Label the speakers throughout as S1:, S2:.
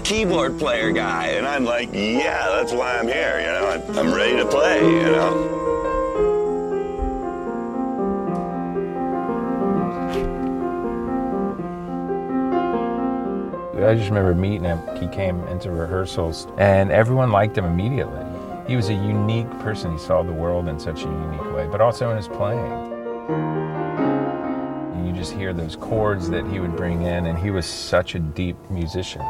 S1: keyboard player guy. And I'm like, yeah, that's why I'm here, you know, I'm ready to play, you know.
S2: I just remember meeting him. He came into rehearsals and everyone liked him immediately. He was a unique person. He saw the world in such a unique way, but also in his playing. You just hear those chords that he would bring in, and he was such a deep musician.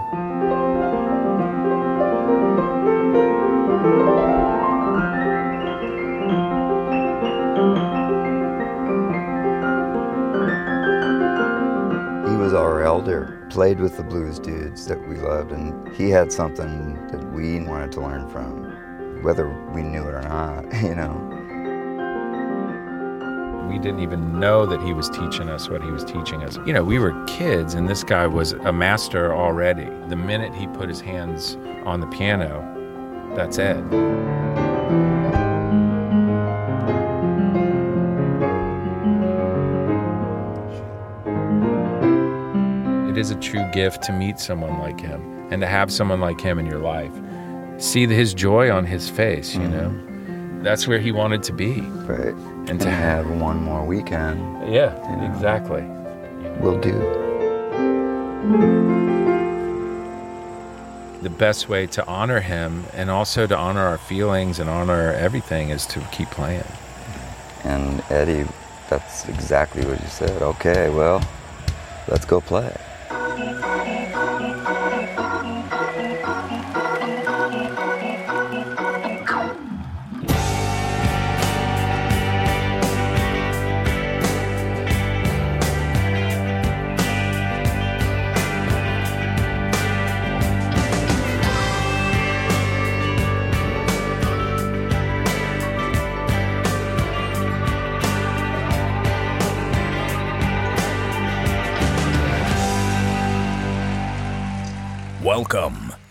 S3: Played with the blues dudes that we loved, and he had something that we wanted to learn from, whether we knew it or not, you know.
S2: We didn't even know that he was teaching us what he was teaching us. You know, we were kids, and this guy was a master already. The minute he put his hands on the piano, that's. It is a true gift to meet someone like him and to have someone like him in your life. See his joy on his face, you know? Mm-hmm. That's where he wanted to be.
S3: Right.
S2: And
S3: And
S2: to have.
S3: one more weekend
S2: Yeah,
S3: Yeah.
S2: exactly.
S3: will do.
S2: The best way to honor him and also to honor our feelings and honor everything is to keep playing.
S3: And Eddie, that's exactly what you said. Okay, well, let's go play.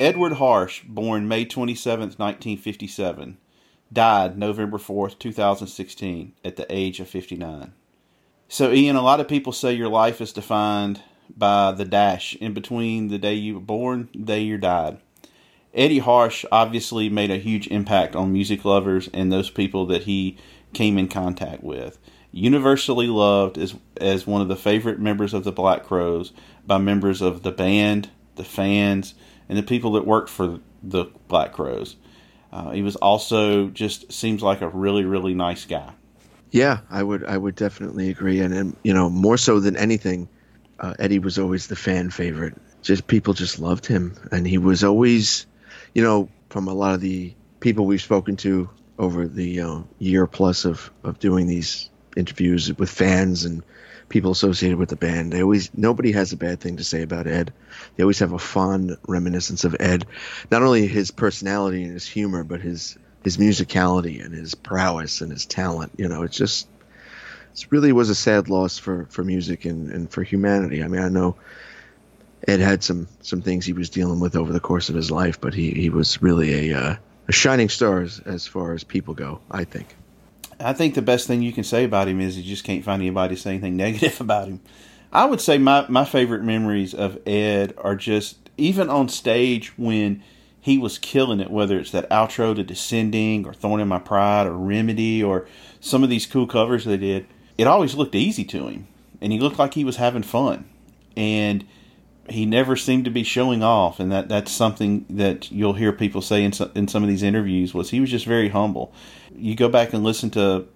S4: Edward Harsch, born May 27, 1957, died November 4th, 2016, at the age of 59. So, Ian, a lot of people say your life is defined by the dash in between the day you were born, the day you died. Eddie Harsch obviously made a huge impact on music lovers and those people that he came in contact with. Universally loved as, as one of the favorite members of the Black Crowes by members of the band, the fans, and the people that worked for the Black Crowes. Uh, he was also just seems like a really, really nice guy.
S5: Yeah, I would I would definitely agree, and, and you know more so than anything, uh, Eddie was always the fan favorite. Just people just loved him, and he was always, you know, from a lot of the people we've spoken to over the uh, year plus of of doing these interviews with fans and people associated with the band. They always nobody has a bad thing to say about Ed. They always have a fond reminiscence of Ed, not only his personality and his humor, but his his musicality and his prowess and his talent. You know, it's just it really was a sad loss for for music and and for humanity. I mean, I know Ed had some some things he was dealing with over the course of his life, but he he was really a uh, a shining star as, as far as people go. I think.
S4: I think the best thing you can say about him is you just can't find anybody to say anything negative about him. I would say my, my favorite memories of Ed are just even on stage when he was killing it, whether it's that outro to Descending or Thorn in My Pride or Remedy or some of these cool covers they did. It always looked easy to him, and he looked like he was having fun, and he never seemed to be showing off, and that that's something that you'll hear people say in some, in some of these interviews was he was just very humble. You go back and listen to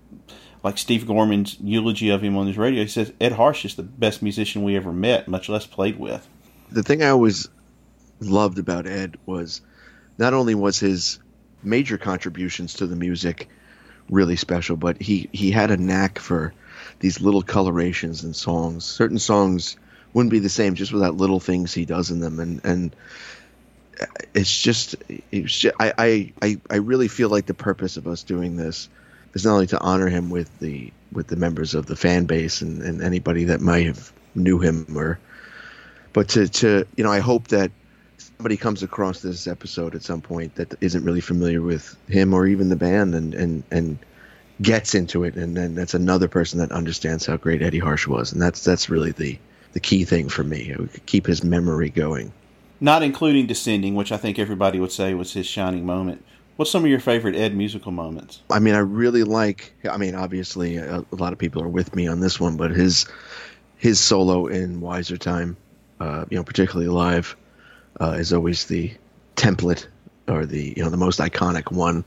S4: like Steve Gorman's eulogy of him on his radio. He says Ed Harsch is the best musician we ever met, much less played with.
S5: the thing I always loved about Ed was not only was his major contributions to the music really special, but he, he had a knack for these little colorations in songs. Certain songs wouldn't be the same just without little things he does in them, and and it's just, it's just I, I, I, really feel like the purpose of us doing this is not only to honor him with the with the members of the fan base and, and anybody that might have knew him or but to, to you know I hope that somebody comes across this episode at some point that isn't really familiar with him or even the band and and and gets into it. And then that's another person that understands how great Eddie Harsch was. And that's that's really the the key thing for me keep his memory going
S4: not including descending which I think everybody would say was his shining moment What's some of your favorite Ed musical moments?
S5: I mean, I really like. I mean, obviously, a, a lot of people are with me on this one, but his his solo in Wiser Time, uh, you know, particularly live, uh, is always the template or the you know the most iconic one.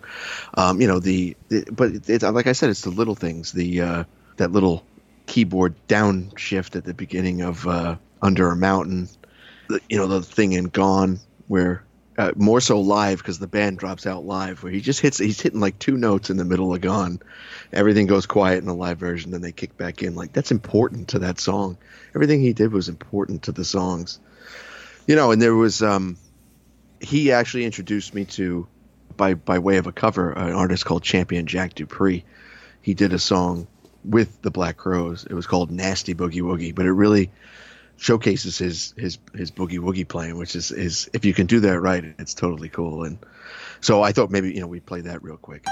S5: Um, you know the, the but it's like I said, it's the little things. The uh, that little keyboard downshift at the beginning of uh, Under a Mountain. You know the thing in Gone where uh, more so live because the band drops out live where he just hits he's hitting like two notes in the middle of gone. Everything goes quiet in the live version then they kick back in. Like that's important to that song. Everything he did was important to the songs. You know and there was um he actually introduced me to by by way of a cover an artist called champion jack dupree. He did a song with the black Crowes. it was called nasty boogie woogie but it really showcases his his his boogie woogie playing, which is is if you can do that right, it's totally cool. And so I thought maybe you know we play that real quick.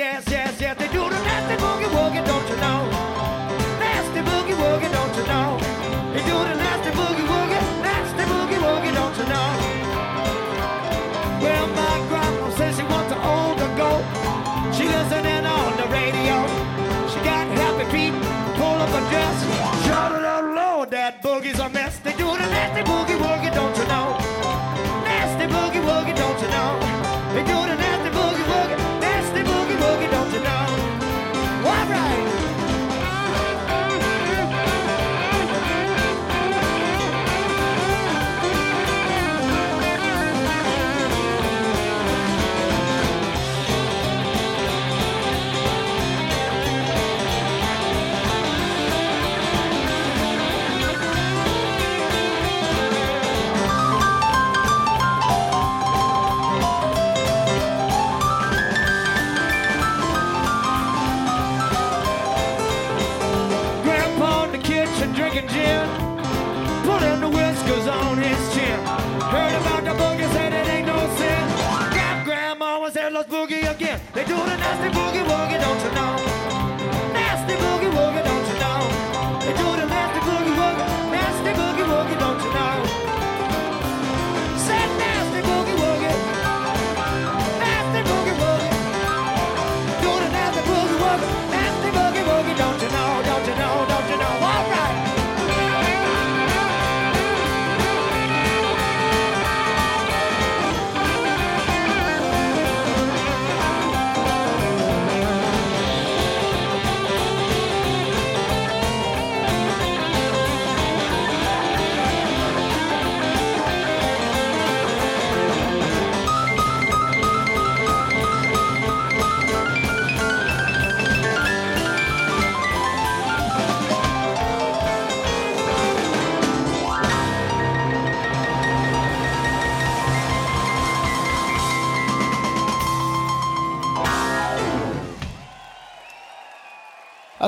S6: Yes, yes, yes. They do the nasty boogie woogie, don't you know? Nasty boogie woogie, don't you know? They do the nasty boogie woogie, nasty boogie woogie, don't you know? Well, my grandma says she wants to old goat. She listening on the radio. She got happy feet, pull up a dress. Shout it out loud, that boogie's a mess. They do the nasty boogie woogie,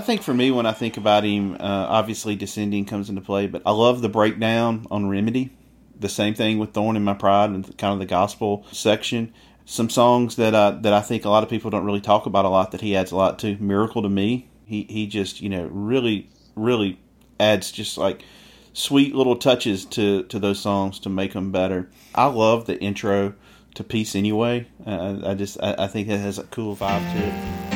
S6: think for me, when I think about him, uh, obviously descending comes into play, but I love the breakdown on Remedy. The same thing with Thorn in My Pride and kind of the gospel section. Some songs that I, that I think a lot of people don't really talk about a lot that he adds a lot to. Miracle to Me. He he just you know really really adds just like sweet little touches to to those songs to make them better. I love the intro to Peace Anyway. Uh, I just I, I think it has a cool vibe to it.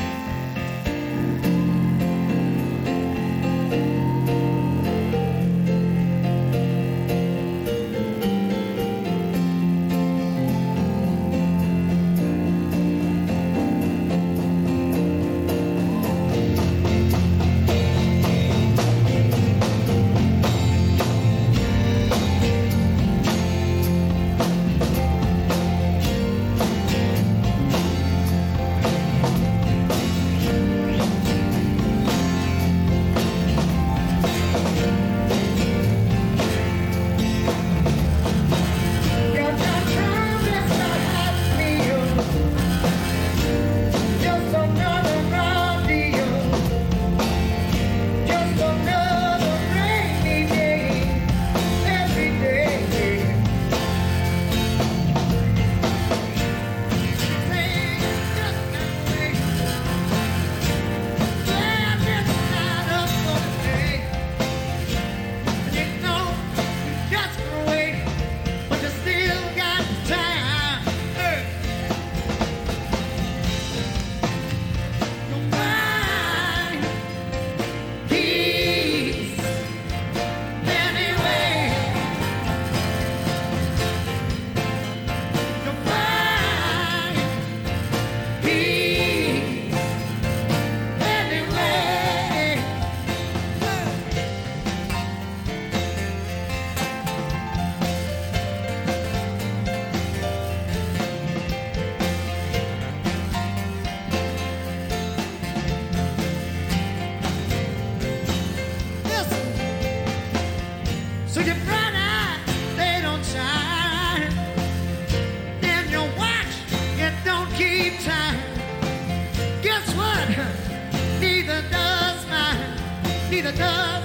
S6: Amorica.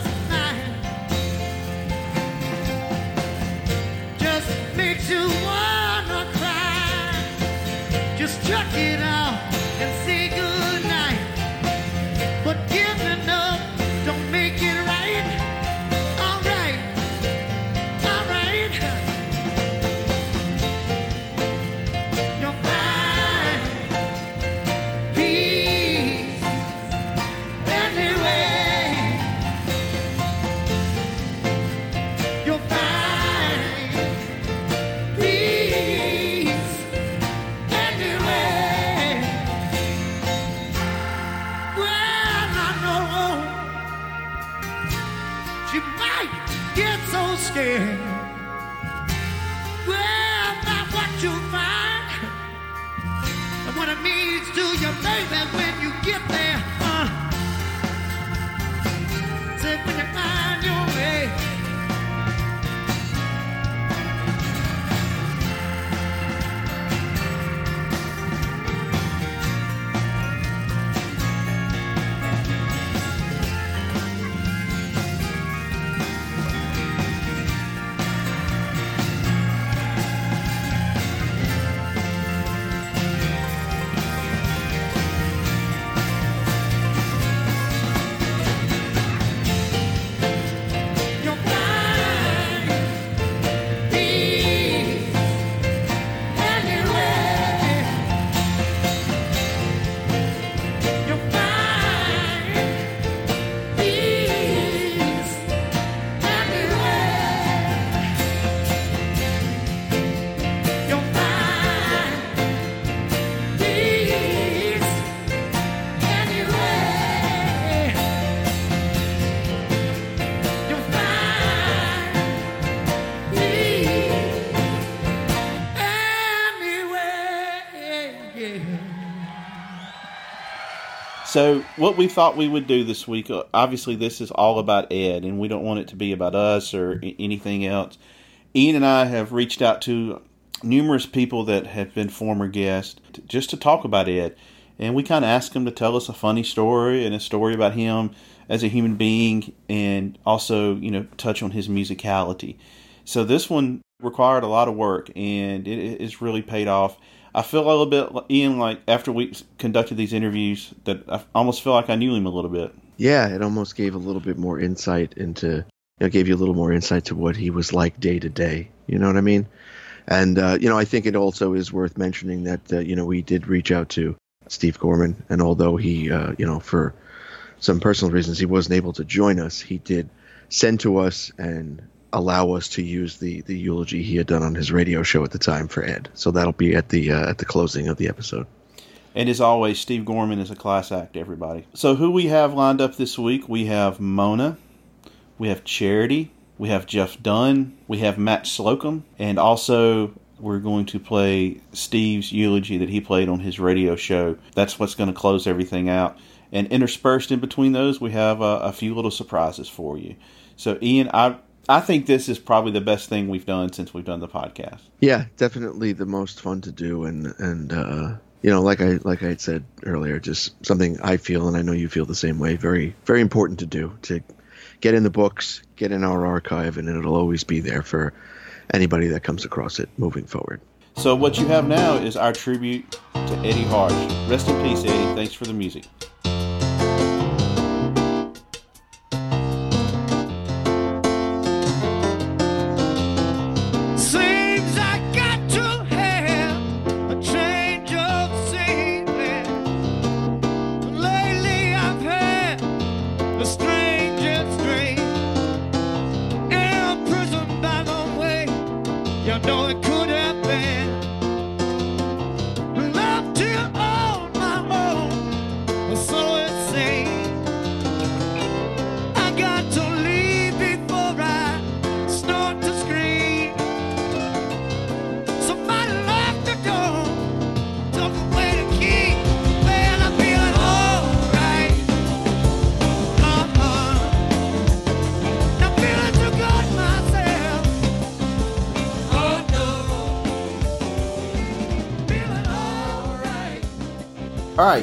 S4: So, what we thought we would do this week, uh, obviously, this is all about Ed, and we don't want it to be about us or anything else. Ian and I have reached out to numerous people that have been former guests just to talk about Ed. And we kind of asked them to tell us a funny story and a story about him as a human being and also, you know, touch on his musicality. So, this one required a lot of work and it has really paid off. I feel a little bit, Ian, like after we conducted these interviews, that I almost feel like I knew him a little bit.
S5: Yeah, it almost gave a little bit more insight into, you know, gave you a little more insight to what he was like day to day. You know what I mean? And, uh, you know, I think it also is worth mentioning that, uh, you know, we did reach out to Steve Gorman. And although he, uh, you know, for some personal reasons, he wasn't able to join us, he did send to us and allow us to use the the eulogy he had done on his radio show at the time for Ed. So that'll be at the uh, at the closing of the episode.
S4: And as always, Steve Gorman is a class act, everybody. So who we have lined up this week? We have Mona, we have Charity, we have Jeff Dunn, we have Matt Slocum, and also we're going to play Steve's eulogy that he played on his radio show. That's what's going to close everything out. And interspersed in between those, we have a, a few little surprises for you. So, Ian, I I think this is probably the best thing we've done since we've done the podcast.
S5: Yeah, definitely the most fun to do, and and uh, you know, like I like I had said earlier, just something I feel, and I know you feel the same way. Very very important to do to get in the books, get in our archive, and it'll always be there for anybody that comes across it moving forward.
S4: So what you have now is our tribute to Eddie Harsch. Rest in peace, Eddie. Thanks for the music.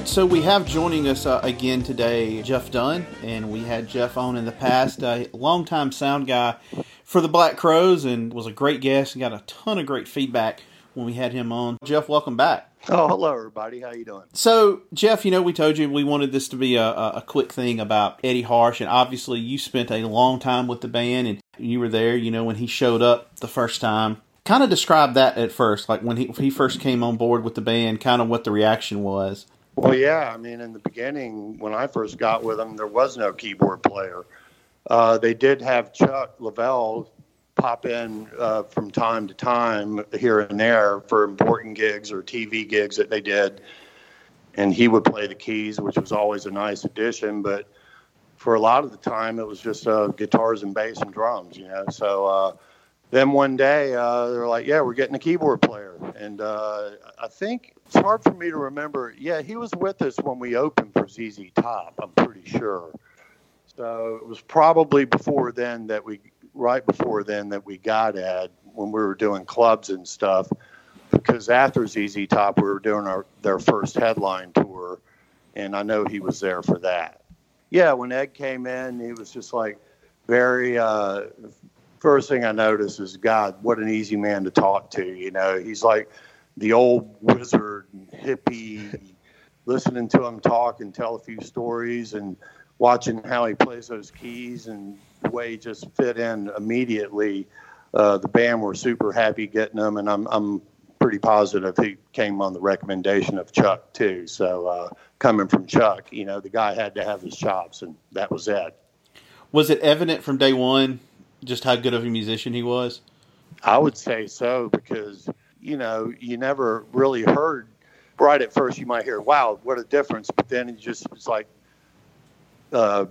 S4: Right, so we have joining us uh, again today Jeff Dunn, and we had Jeff on in the past, a longtime sound guy for the Black Crowes, and was a great guest and got a ton of great feedback when we had him on. Jeff, welcome back.
S7: Oh, hello everybody. How you doing?
S4: So, Jeff, you know we told you we wanted this to be a, a quick thing about Eddie Harsch, and obviously you spent a long time with the band, and you were there. You know when he showed up the first time. Kind of describe that at first, like when he he first came on board with the band, kind of what the reaction was.
S7: Well, yeah. I mean, in the beginning, when I first got with them, there was no keyboard player. Uh, they did have Chuck Leavell pop in uh, from time to time here and there for important gigs or TV gigs that they did. And he would play the keys, which was always a nice addition. But for a lot of the time, it was just uh, guitars and bass and drums, you know. So uh, then one day, uh, they're like, yeah, we're getting a keyboard player. And uh, I think it's hard for me to remember. Yeah, he was with us when we opened for ZZ Top, I'm pretty sure. So it was probably before then that we, right before then that we got Ed when we were doing clubs and stuff. Because after ZZ Top, we were doing our their first headline tour, and I know he was there for that. Yeah, when Ed came in, he was just like very. Uh, first thing I noticed is God, what an easy man to talk to. You know, he's like the old wizard hippie, listening to him talk and tell a few stories and watching how he plays those keys and the way he just fit in immediately. Uh, the band were super happy getting him, and I'm I'm pretty positive he came on the recommendation of Chuck too. So uh, coming from Chuck, you know, the guy had to have his chops, and that was it.
S4: Was it evident from day one just how good of a musician he was?
S7: I would say so because you know you never really heard. Right at first, you might hear, "Wow, what a difference!" But then it just was like uh,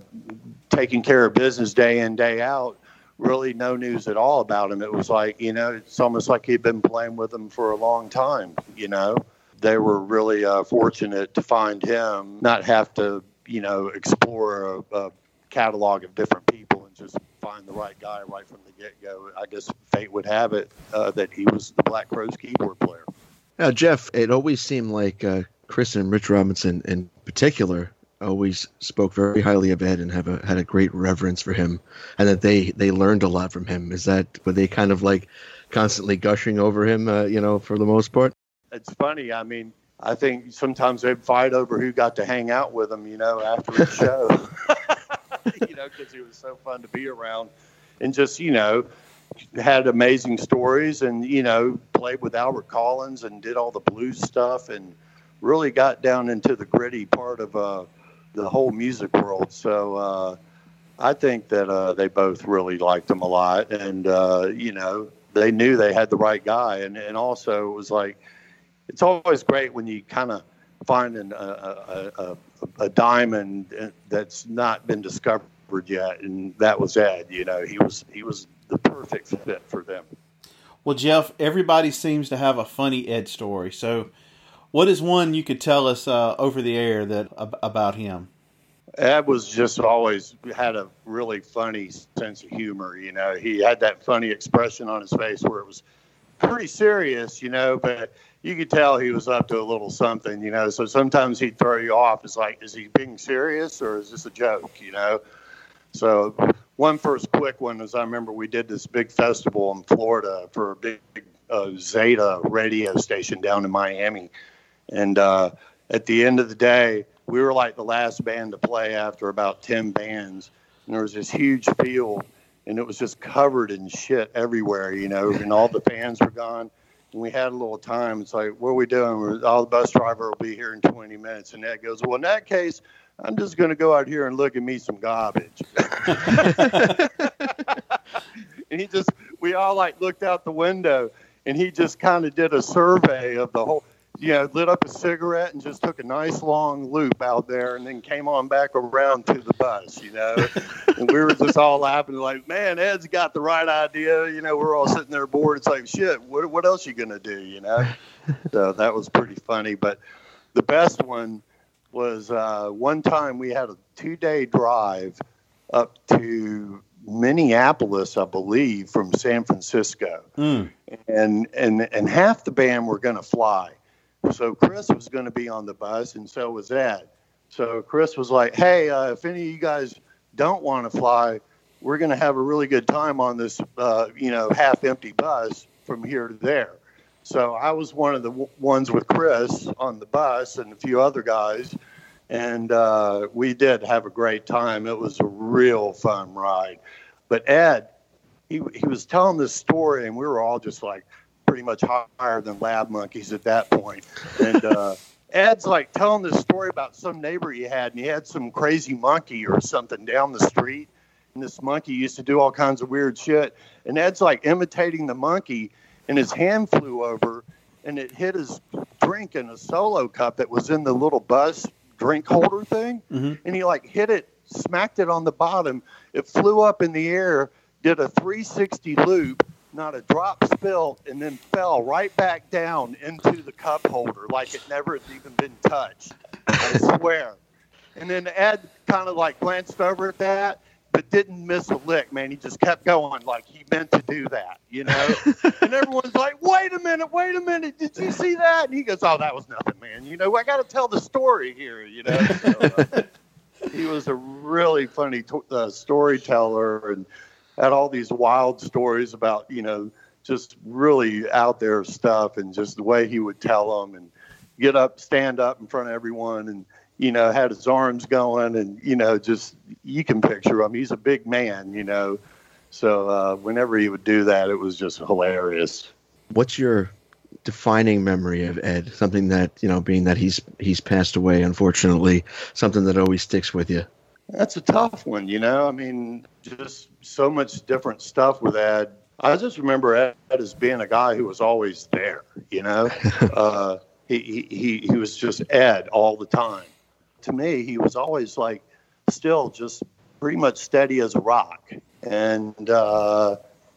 S7: taking care of business day in day out. Really, no news at all about him. It was like you know, it's almost like he'd been playing with them for a long time. You know, they were really uh, fortunate to find him, not have to you know explore a, a catalog of different people and just find the right guy right from the get go. I guess fate would have it uh, that he was the Black Crowes keyboard player.
S5: Now, Jeff, it always seemed like uh, Chris and Rich Robinson, in particular, always spoke very highly of Ed and have a, had a great reverence for him, and that they they learned a lot from him. Is that were they kind of like constantly gushing over him? Uh, you know, for the most part.
S7: It's funny. I mean, I think sometimes they'd fight over who got to hang out with him. You know, after the show. you know, because he was so fun to be around, and just you know, had amazing stories, and you know, played with Albert Collins and did all the blues stuff, and really got down into the gritty part of uh, the whole music world. So uh, I think that uh, they both really liked him a lot, and uh, you know, they knew they had the right guy, and and also it was like, it's always great when you kind of find an, a, a, a, a diamond that's not been discovered yet, and that was Ed. You know, he was he was the perfect fit for them.
S4: Well, Jeff, everybody seems to have a funny Ed story. So, what is one you could tell us uh, over the air that about him?
S7: Ed was just always had a really funny sense of humor. You know, he had that funny expression on his face where it was pretty serious, you know, but you could tell he was up to a little something, you know. So sometimes he'd throw you off. It's like, is he being serious or is this a joke, you know? So one first quick one is I remember we did this big festival in Florida for a big uh, Zeta radio station down in Miami, and uh, at the end of the day, we were like the last band to play after about ten bands, and there was this huge field, and it was just covered in shit everywhere, you know, and all the fans were gone. And we had a little time. It's like, what are we doing? Oh, the bus driver will be here in 20 minutes. And Ed goes, well, in that case, I'm just going to go out here and look at me some garbage. and he just, we all like looked out the window and he just kind of did a survey of the whole, you know, lit up a cigarette and just took a nice long loop out there and then came on back around to the bus, you know. and we were just all laughing like, man, Ed's got the right idea. You know, we're all sitting there bored. It's like, shit, what, what else are you going to do, you know? so that was pretty funny. But the best one was uh, one time we had a two day drive up to Minneapolis, I believe, from San Francisco,
S4: mm.
S7: and and and half the band were going to fly. So Chris was going to be on the bus, and so was Ed. So Chris was like, "Hey, uh, if any of you guys don't want to fly, we're going to have a really good time on this, uh, you know, half-empty bus from here to there." So I was one of the w- ones with Chris on the bus and a few other guys, and uh, we did have a great time. It was a real fun ride. But Ed, he he was telling this story, and we were all just like pretty much higher than lab monkeys at that point. And uh, Ed's like telling this story about some neighbor he had, and he had some crazy monkey or something down the street. And this monkey used to do all kinds of weird shit. And Ed's like imitating the monkey, and his hand flew over, and it hit his drink in a solo cup that was in the little bus drink holder thing.
S4: Mm-hmm.
S7: And he like hit it, smacked it on the bottom. It flew up in the air, did a 360 loop, not a drop spilled, and then fell right back down into the cup holder like it never had even been touched. I swear. And then Ed kind of like glanced over at that, but didn't miss a lick, man. He just kept going like he meant to do that, you know? and everyone's like, wait a minute, wait a minute. Did you see that? And he goes, oh, that was nothing, man. You know, I got to tell the story here, you know? So, uh, he was a really funny to- uh, storyteller and had all these wild stories about, you know, just really out there stuff and just the way he would tell them and get up, stand up in front of everyone and, you know, had his arms going and, you know, just you can picture him. He's a big man, you know. So uh, whenever he would do that, it was just hilarious.
S5: What's your defining memory of Ed? Something that you know, being that he's he's passed away, unfortunately, something that always sticks with you.
S7: That's a tough one, you know. I mean, just so much different stuff with Ed. I just remember Ed as being a guy who was always there, you know. uh, he, he he was just Ed all the time. To me, he was always like still just pretty much steady as a rock, and uh,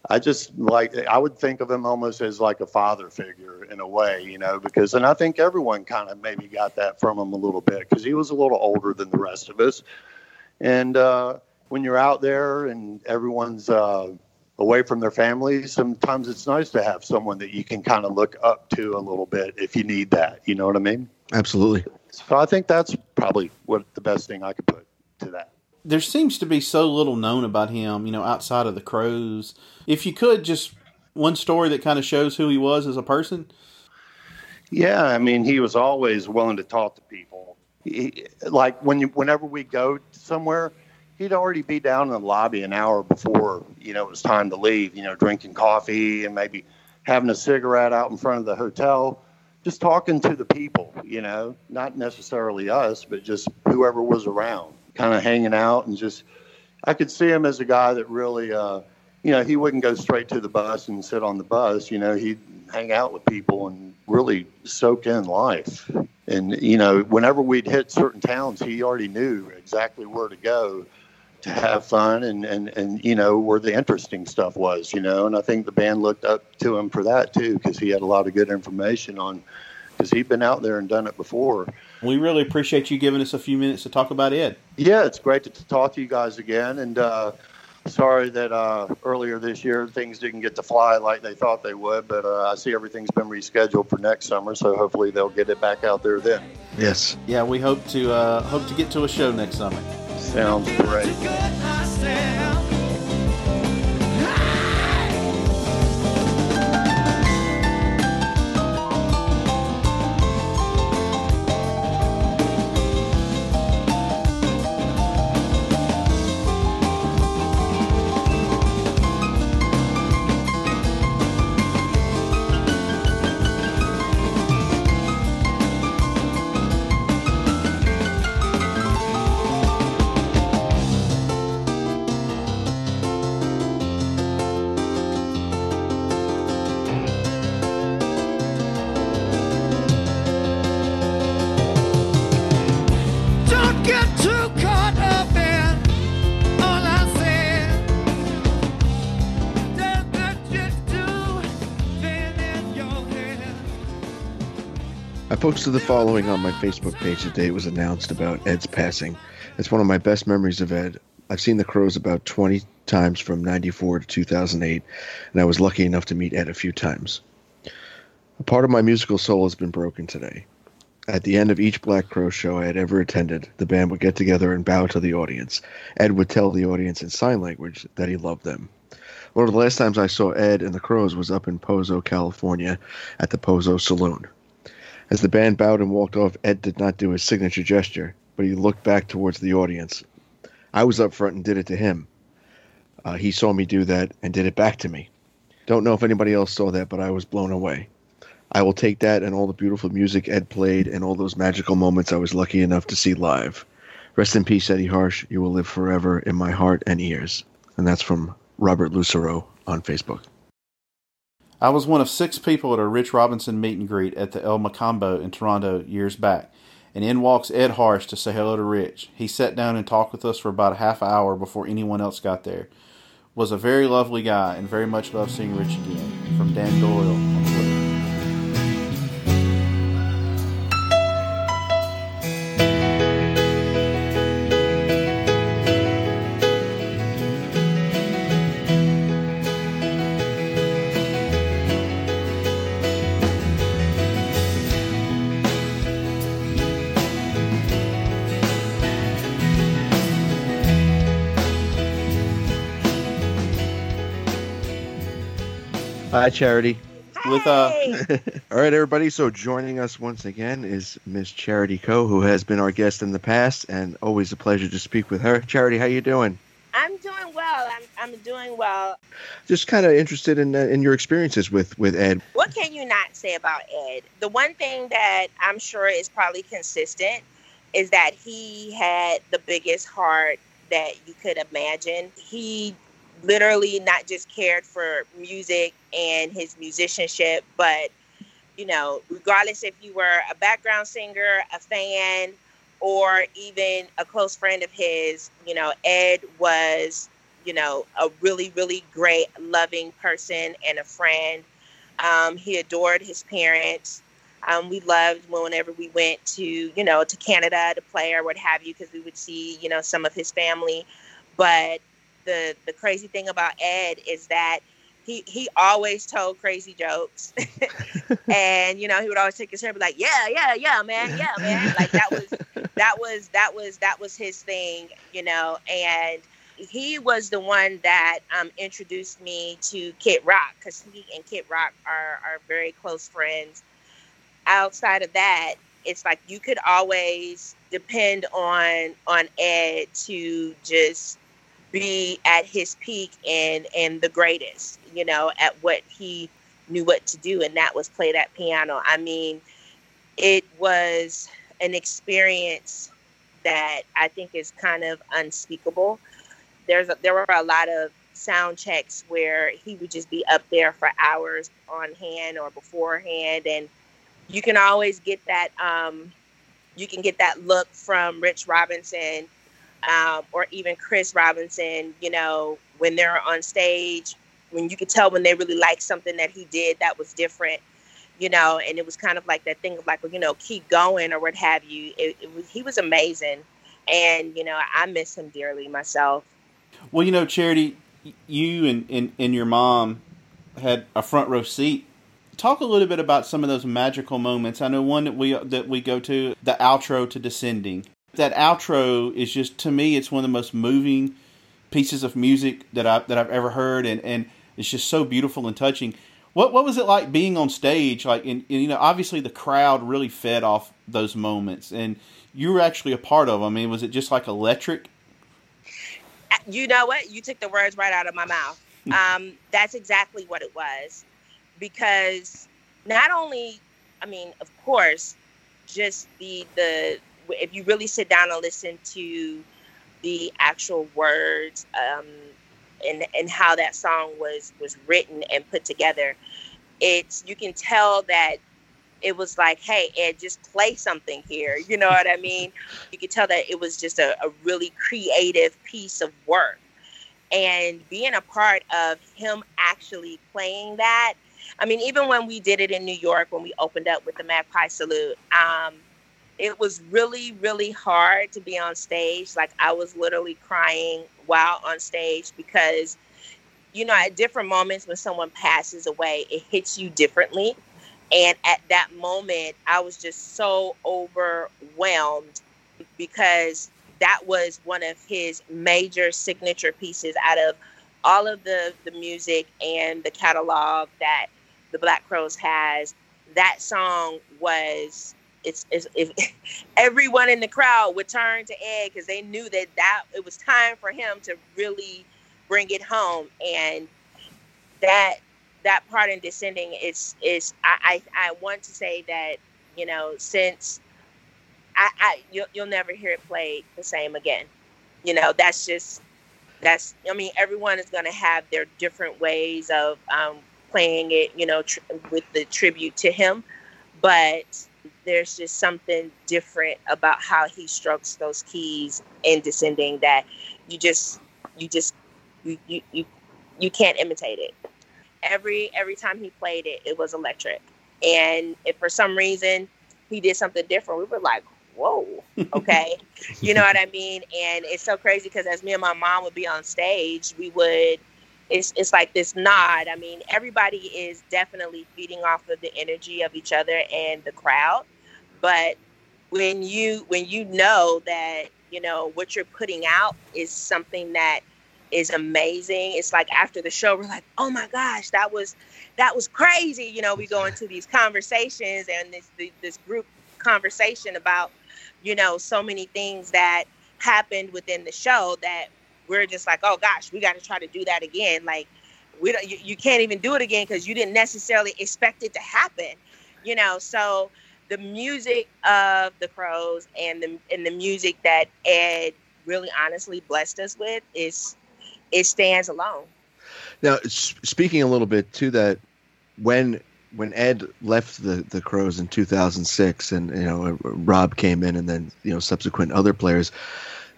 S7: I just like I would think of him almost as like a father figure in a way, you know, because and I think everyone kind of maybe got that from him a little bit because he was a little older than the rest of us, and uh, when you're out there and everyone's uh, away from their families, sometimes it's nice to have someone that you can kind of look up to a little bit if you need that. You know what I mean?
S5: Absolutely.
S7: So I think that's probably what the best thing I could put to that.
S4: There seems to be so little known about him, you know, outside of the Crowes. If you could just one story that kind of shows who he was as a person.
S7: Yeah, I mean, he was always willing to talk to people. He, like when you, whenever we go somewhere, he'd already be down in the lobby an hour before you know it was time to leave. You know, drinking coffee and maybe having a cigarette out in front of the hotel, just talking to the people. You know, not necessarily us, but just whoever was around, kind of hanging out and just. I could see him as a guy that really, uh, you know, he wouldn't go straight to the bus and sit on the bus. You know, he'd hang out with people and really soak in life. And you know, whenever we'd hit certain towns, he already knew exactly where to go to have fun and, and, and you know where the interesting stuff was you know. And i think the band looked up to him for that too because he had a lot of good information on because he'd been out there and done it before.
S4: We really appreciate you giving us a few minutes to talk about Ed.
S7: yeah it's great to, to talk to you guys again. And uh, sorry that uh, earlier this year things didn't get to fly like they thought they would but uh, i see everything's been rescheduled for next summer so hopefully they'll get it back out there then
S5: Yes.
S4: Yeah, we hope to uh, hope to get to a show next summer.
S7: sounds great
S5: posted the following on my Facebook page the day it was announced about Ed's passing. It's one of my best memories of Ed. I've seen the Crowes about 20 times from 94 to 2008, and I was lucky enough to meet Ed a few times. A part of my musical soul has been broken today. At the end of each Black Crow show I had ever attended, the band would get together and bow to the audience. Ed would tell the audience in sign language that he loved them. One of the last times I saw Ed and the Crowes was up in Pozo, California, at the Pozo Saloon. As the band bowed and walked off, Ed did not do his signature gesture, but he looked back towards the audience. I was up front and did it to him. Uh, he saw me do that and did it back to me. Don't know if anybody else saw that, but I was blown away. I will take that and all the beautiful music Ed played and all those magical moments I was lucky enough to see live. Rest in peace, Eddie Harsch. You will live forever in my heart and ears. And that's from Robert Lucero on Facebook.
S4: I was one of six people at a Rich Robinson meet and greet at the El Mocambo in Toronto years back, and in walks Ed Harsch to say hello to Rich. He sat down and talked with us for about a half hour before anyone else got there. Was a very lovely guy and very much loved seeing Rich again. From Dan Doyle
S5: Hi, Charity.
S4: With uh,
S5: All right, everybody. So joining us once again is Miss Charity Coe, who has been our guest in the past, and always a pleasure to speak with her. Charity, how you doing?
S8: I'm doing well. I'm, I'm doing well.
S5: Just kind of interested in uh, in your experiences with with Ed.
S8: What can you not say about Ed? The one thing that I'm sure is probably consistent is that he had the biggest heart that you could imagine. He literally not just cared for music and his musicianship, but you know, regardless if you were a background singer, a fan, or even a close friend of his, you know, Ed was, you know, a really, really great, loving person and a friend. Um, he adored his parents. Um, we loved whenever we went to, you know, to Canada to play or what have you, because we would see, you know, some of his family. But the the crazy thing about Ed is that he he always told crazy jokes, and you know he would always take his hair be like, yeah, yeah, yeah, man, yeah, man. Like that was that was that was that was his thing, you know, and he was the one that um, introduced me to Kid Rock because he and Kid Rock are are very close friends. Outside of that, it's like you could always depend on on Ed to just be at his peak and and the greatest you know at what he knew what to do and that was play that piano. I mean it was an experience that i think is kind of unspeakable. There's a, there were a lot of sound checks where he would just be up there for hours on hand or beforehand and you can always get that um, you can get that look from rich robinson um, or even Chris Robinson, you know, when they're on stage, when you could tell when they really liked something that he did that was different, you know, and it was kind of like that thing of like, well, you know, keep going or what have you. It, it was, he was amazing. And, you know, I miss him dearly myself.
S4: Well, you know, Charity, you and, and, and your mom had a front row seat. Talk a little bit about some of those magical moments. I know one that we that we go to the outro to Descending. That outro is just to me, it's one of the most moving pieces of music that I that I've ever heard, and and it's just so beautiful and touching. What what was it like being on stage? Like, and, you know, obviously the crowd really fed off those moments, and you were actually a part of them. I mean, was it just like electric?
S8: You know what? You took the words right out of my mouth. um, that's exactly what it was, because not only, I mean, of course, just the the if you really sit down and listen to the actual words um, and and how that song was was written and put together, it's you can tell that it was like, hey, Ed, just play something here. You know what I mean? you could tell that it was just a, a really creative piece of work. And being a part of him actually playing that, I mean, even when we did it in New York, when we opened up with the Magpie Salute, um, it was really, really hard to be on stage. Like I was literally crying while on stage because, you know, at different moments when someone passes away, it hits you differently. And at that moment, I was just so overwhelmed because that was one of his major signature pieces out of all of the, the music and the catalog that the Black Crowes has. That song was it's, it's if everyone in the crowd would turn to Ed because they knew that that it was time for him to really bring it home. And that that part in descending is is I, I, I want to say that you know since I, I you'll, you'll never hear it played the same again. You know that's just that's I mean everyone is going to have their different ways of um, playing it you know tr- with the tribute to him. But there's just something different about how he strokes those keys in descending that you just you just you you you, you can't imitate it every every time he played it, it was electric. And if for some reason he did something different, we were like, "Whoa, okay," you know what I mean? And it's so crazy because as me and my mom would be on stage, we would. It's, it's like this nod. I mean, everybody is definitely feeding off of the energy of each other and the crowd. But when you when you know that you know what you're putting out is something that is amazing. It's like after the show, we're like, oh my gosh, that was that was crazy. You know, we go into these conversations and this this group conversation about, you know, so many things that happened within the show that we're just like, oh gosh, we got to try to do that again. Like, we don't, you, you can't even do it again because you didn't necessarily expect it to happen. You know, so the music of the Crowes and the and the music that Ed really honestly blessed us with is it stands alone.
S5: Now, speaking a little bit to that, when when Ed left the the Crowes in 2006, and you know Rob came in, and then you know subsequent other players.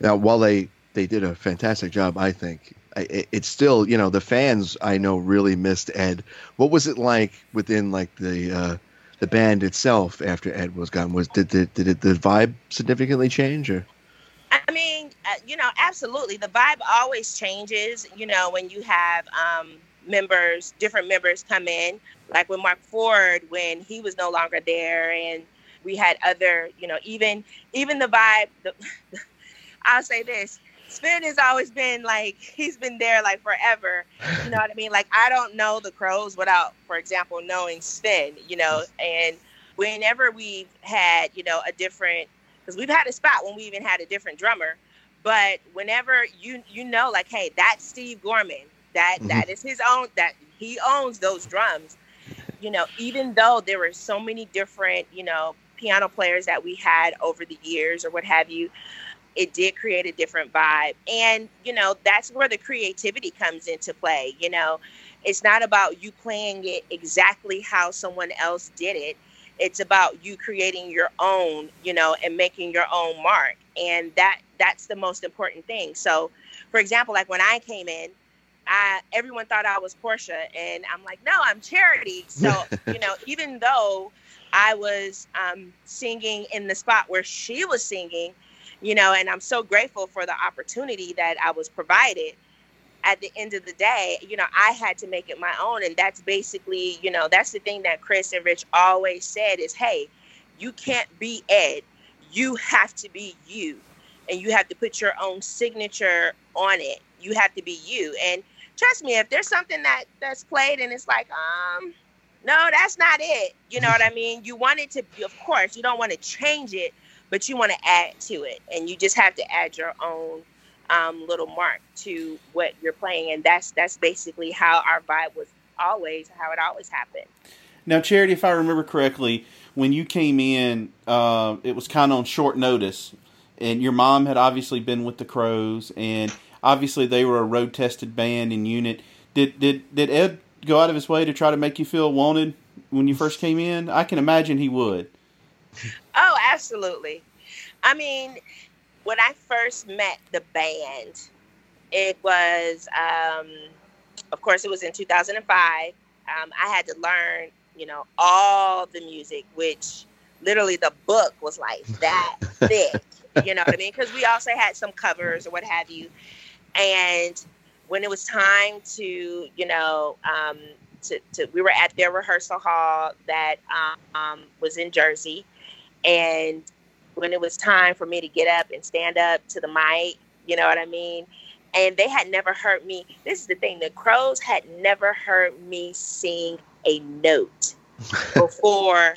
S5: Now, while they they did a fantastic job, I think it, it's still you know the fans I know really missed Ed. What was it like within like the uh, the band itself after Ed was gone? Was did did, did the vibe significantly change or?
S8: I mean, uh, you know, absolutely. The vibe always changes, you know, when you have um, members, different members come in. Like with Marc Ford, when he was no longer there, and we had other, you know, even even the vibe. The, I'll say this: Sven has always been like he's been there like forever. You know what I mean? Like I don't know the Crowes without, for example, knowing Sven. You know, and whenever we've had, you know, a different because we've had a spot when we even had a different drummer. But whenever you you know, like, hey, that's Steve Gorman. That, mm-hmm. that is his own. That he owns those drums. You know, even though there were so many different, you know, piano players that we had over the years or what have you, it did create a different vibe. And you know, that's where the creativity comes into play. You know, it's not about you playing it exactly how someone else did it it's about you creating your own you know and making your own mark and that that's the most important thing so for example like when i came in I, everyone thought I was Portia, and I'm like, no, I'm Charity. So, you know, even though I was um, singing in the spot where she was singing, you know, and I'm so grateful for the opportunity that I was provided at the end of the day, you know, I had to make it my own. And that's basically, you know, that's the thing that Chris and Rich always said is, hey, you can't be Ed. You have to be you. And you have to put your own signature on it. You have to be you. And trust me, if there's something that that's played and it's like, um, no, that's not it. You know what I mean? You want it to be, of course, you don't want to change it, but you want to add to it. And you just have to add your own um, little mark to what you're playing, and that's that's basically how our vibe was always how it always happened.
S4: Now, Charity, if I remember correctly, when you came in, uh, it was kind of on short notice, and your mom had obviously been with the Crowes and obviously they were a road tested band and unit. Did did did Ed go out of his way to try to make you feel wanted when you first came in? I can imagine he would.
S8: Oh, absolutely. I mean, when I first met the band, it was, um, of course, it was in 2005. Um, I had to learn, you know, all the music, which literally the book was like that thick. You know what I mean? Because we also had some covers or what have you. And when it was time to, you know, um, to, to we were at their rehearsal hall that um, was in Jersey, and when it was time for me to get up and stand up to the mic, you know what I mean? And they had never heard me. This is the thing: the Crowes had never heard me sing a note before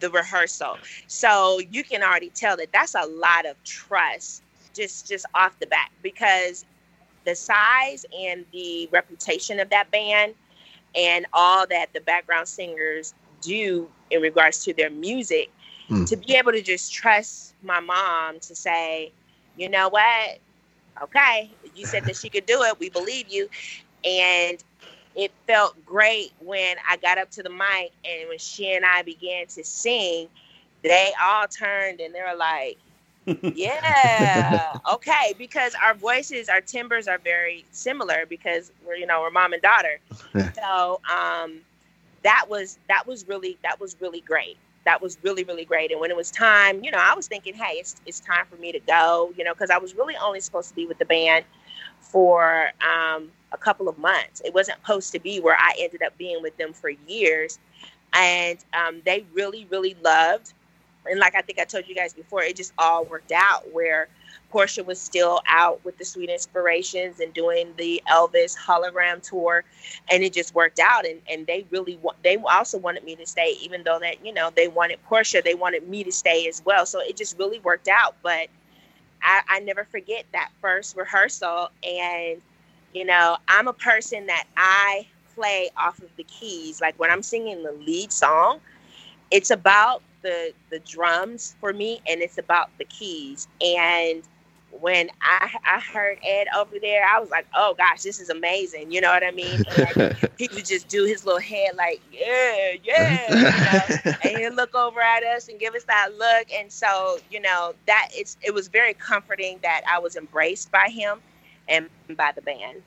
S8: the rehearsal. So you can already tell that that's a lot of trust just just off the bat because the size and the reputation of that band and all that the background singers do in regards to their music mm. to be able to just trust my mom to say you know what okay you said that she could do it we believe you and it felt great when I got up to the mic and when she and I began to sing, they all turned and they were like, yeah, okay, because our voices, our timbers are very similar because we're you know we're mom and daughter. so um, that was that was really that was really great. That was really really great. And when it was time, you know, I was thinking, hey, it's it's time for me to go, you know, because I was really only supposed to be with the band for um, a couple of months. It wasn't supposed to be where I ended up being with them for years. And um, they really, really loved. And like I think I told you guys before, it just all worked out where Portia was still out with the Sweet Inspirations and doing the Elvis hologram tour, and it just worked out. And and they really want they also wanted me to stay, even though that you know they wanted Portia, they wanted me to stay as well. So it just really worked out. But I, I never forget that first rehearsal, and you know, I'm a person that I play off of the keys. Like when I'm singing the lead song, it's about the the drums for me and it's about the keys. And when I I heard Ed over there, I was like, oh gosh, this is amazing. You know what I mean? And he would just do his little head like, yeah, yeah, you know? and he'd look over at us and give us that look. And so, you know, that it's it was very comforting that I was embraced by him and by the band.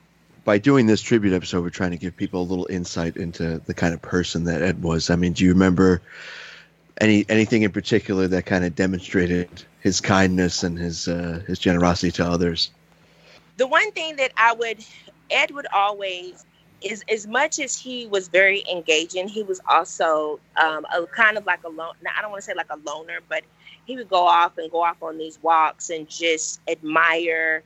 S5: By doing this tribute episode, we're trying to give people a little insight into the kind of person that Ed was. I mean, do you remember any anything in particular that kind of demonstrated his kindness and his uh, his generosity to others?
S8: The one thing that I would Ed would always is as much as he was very engaging, he was also um, a kind of like a lone. I don't want to say like a loner, but he would go off and go off on these walks and just admire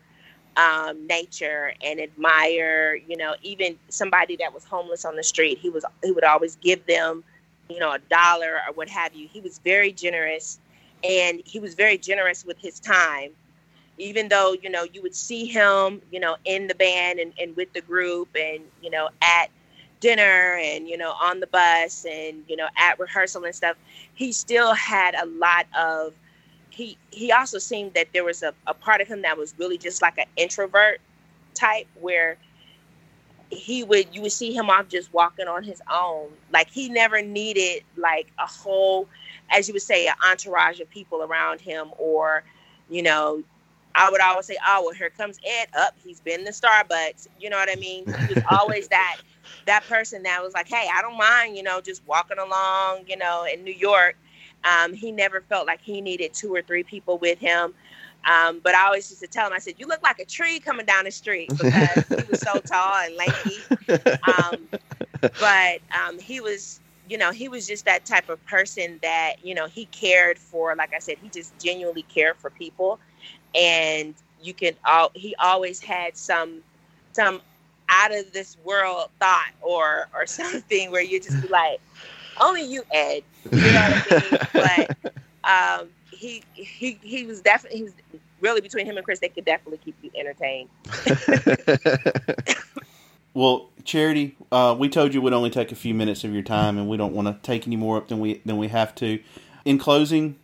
S8: um, nature and admire, you know, even somebody that was homeless on the street. He was he would always give them, you know, a dollar or what have you. He was very generous, and he was very generous with his time. Even though you know you would see him, you know, in the band and, and with the group, and you know at dinner and you know on the bus and you know at rehearsal and stuff, he still had a lot of he he also seemed that there was a, a part of him that was really just like an introvert type where he would you would see him off just walking on his own. Like he never needed like a whole as you would say an entourage of people around him or you know i would always say oh well here comes ed up. He's been to starbucks. You know what i mean? He was always that that person that was like hey i don't mind you know just walking along you know in new york. Um, he never felt like he needed two or three people with him. Um, but I always used to tell him, I said, "You look like a tree coming down the street," because he was so tall and lanky. Um, but um, he was, you know, he was just that type of person that you know he cared for. Like I said, he just genuinely cared for people, and you can all. He always had some some out of this world thought or or something where you just be like, only you, Ed. You know what I mean? but um, he he he was definitely he was really between him and Chris. They could definitely keep you entertained.
S4: well, Charity, uh, we told you we'd only take a few minutes of your time, and we don't want to take any more up than we than we have to. In closing,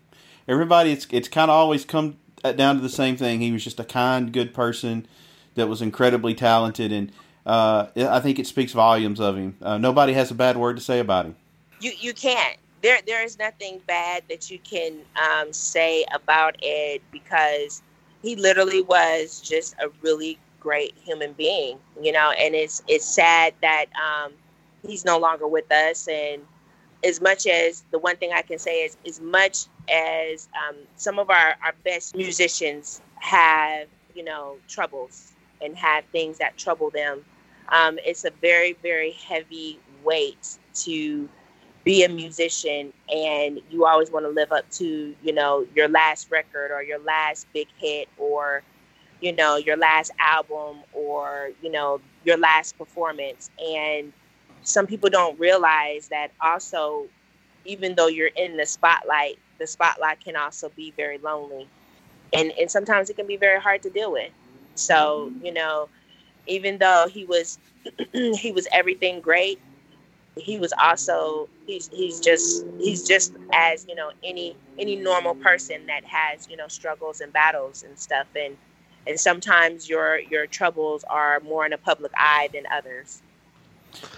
S4: everybody, it's it's kind of always come down to the same thing. He was just a kind, good person that was incredibly talented, and uh, I think it speaks volumes of him. Uh, nobody has a bad word to say about him
S8: you you can't. There there is nothing bad that you can um, say about Ed because he literally was just a really great human being, you know. And it's it's sad that um, he's no longer with us. And as much as the one thing I can say is, as much as um, some of our our best musicians have, you know, troubles and have things that trouble them, um, it's a very very heavy weight to be a musician and you always want to live up to, you know, your last record or your last big hit or, you know, your last album or, you know, your last performance. And some people don't realize that also, even though you're in the spotlight, the spotlight can also be very lonely. And, and sometimes it can be very hard to deal with. So, you know, even though he was he was everything great, he was also he's he's just he's just as you know any any normal person that has you know struggles and battles and stuff. And and sometimes your your troubles are more in a public eye than others.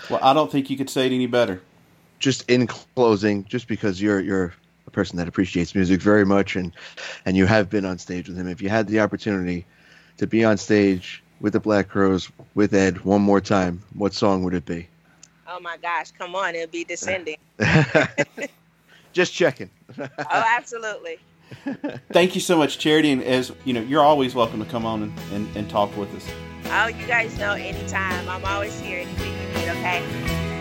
S4: Well i don't think you could say it any better.
S5: Just in closing just because you're you're a person that appreciates music very much and and you have been on stage with him if you had the opportunity to be on stage with the black Crowes with ed one more time what song would it be
S8: Oh my gosh, come on, it'll be descending.
S5: Just checking.
S8: oh, absolutely.
S4: Thank you so much, Charity. And as you know, you're always welcome to come on and, and, and talk with us.
S8: Oh, you guys know anytime. I'm always here. Anything you need, okay?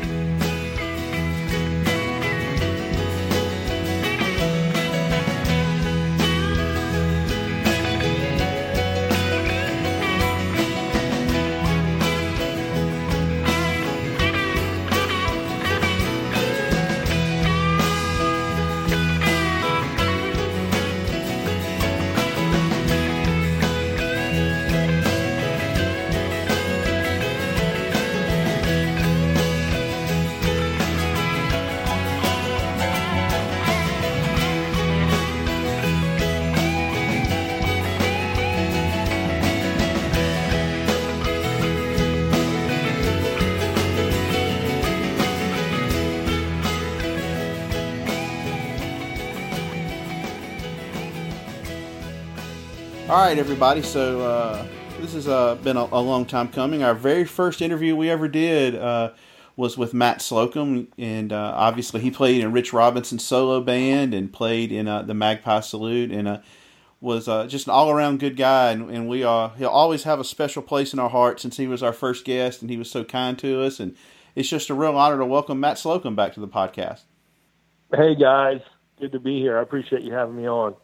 S4: All right, everybody. So uh, this has uh, been a, a, long time coming. Our very first interview we ever did uh, was with Matt Slocum, and uh, obviously he played in Rich Robinson's solo band and played in uh, the Magpie Salute, and uh, was just an all-around good guy. And, and we he'll always have a special place in our heart since he was our first guest, and he was so kind to us. And it's just a real honor to welcome Matt Slocum back to the podcast.
S9: Hey guys, good to be here. I appreciate you having me on.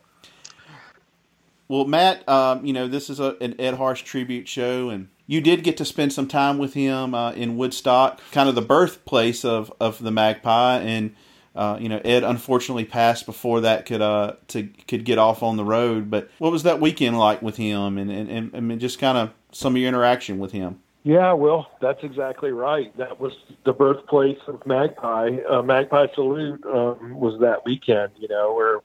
S4: Well, Matt, um, you know this is a, an Ed Harsch tribute show, and you did get to spend some time with him uh, in Woodstock, kind of the birthplace of, of the Magpie. And uh, you know, Ed unfortunately passed before that could uh, to could get off on the road. But what was that weekend like with him, and and, and just kind of some of your interaction with him?
S9: Yeah, well, that's exactly right. That was the birthplace of Magpie. Uh, Magpie Salute um, was that weekend, you know, where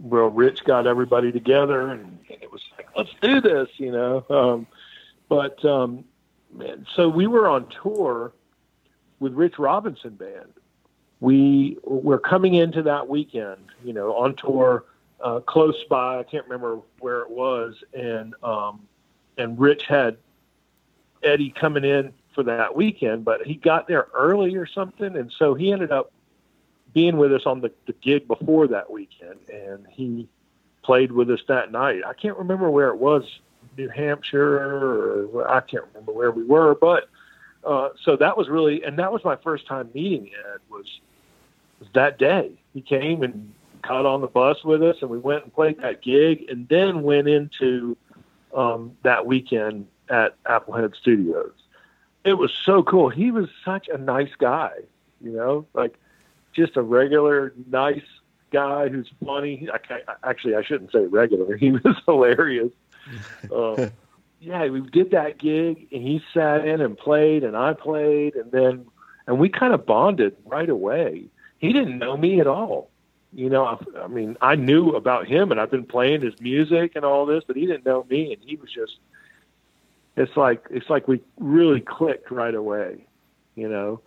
S9: well, Rich got everybody together, and, and it was like, let's do this, you know. Um, but um, man, so we were on tour with Rich Robinson Band. We were coming into that weekend, you know, on tour uh, close by. I can't remember where it was, and um, and Rich had Eddie coming in for that weekend, but he got there early or something, and so he ended up being with us on the, the gig before that weekend, and he played with us that night. I can't remember where it was, New Hampshire, or I can't remember where we were, but uh, so that was really, and that was my first time meeting Ed. Was, was that day he came and got on the bus with us, and we went and played that gig, and then went into um, that weekend at Applehead Studios. It was so cool. He was such a nice guy, you know, like just a regular nice guy who's funny. I actually, I shouldn't say regular. He was hilarious. Uh, yeah, we did that gig, and he sat in and played, and I played, and then and we kind of bonded right away. He didn't know me at all. You know, I, I mean, I knew about him, and I've been playing his music and all this, but he didn't know me, and he was just. It's like it's like we really clicked right away, you know,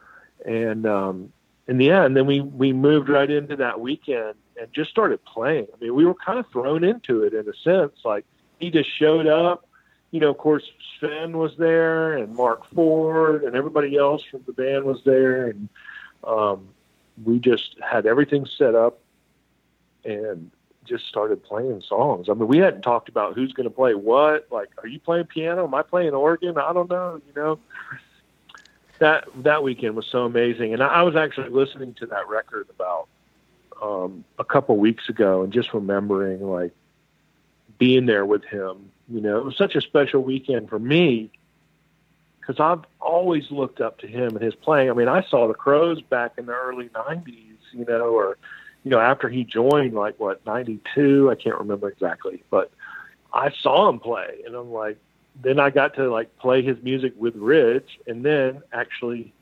S9: and um, in the end, then we we moved right into that weekend and just started playing. I mean, we were kind of thrown into it in a sense. Like he just showed up. You know, of course, Sven was there, and Marc Ford, and everybody else from the band was there, and um, we just had everything set up and just started playing songs. I mean, we hadn't talked about who's going to play what. Like, are you playing piano? Am I playing organ? I don't know. You know. That that weekend was so amazing. And I, I was actually listening to that record about um, a couple weeks ago, and just remembering like being there with him. You know, it was such a special weekend for me because I've always looked up to him and his playing. I mean, I saw the Crowes back in the early '90s, you know, or you know, after he joined, like what '92, I can't remember exactly, but I saw him play, and I'm like, then I got to like play his music with Rich, and then actually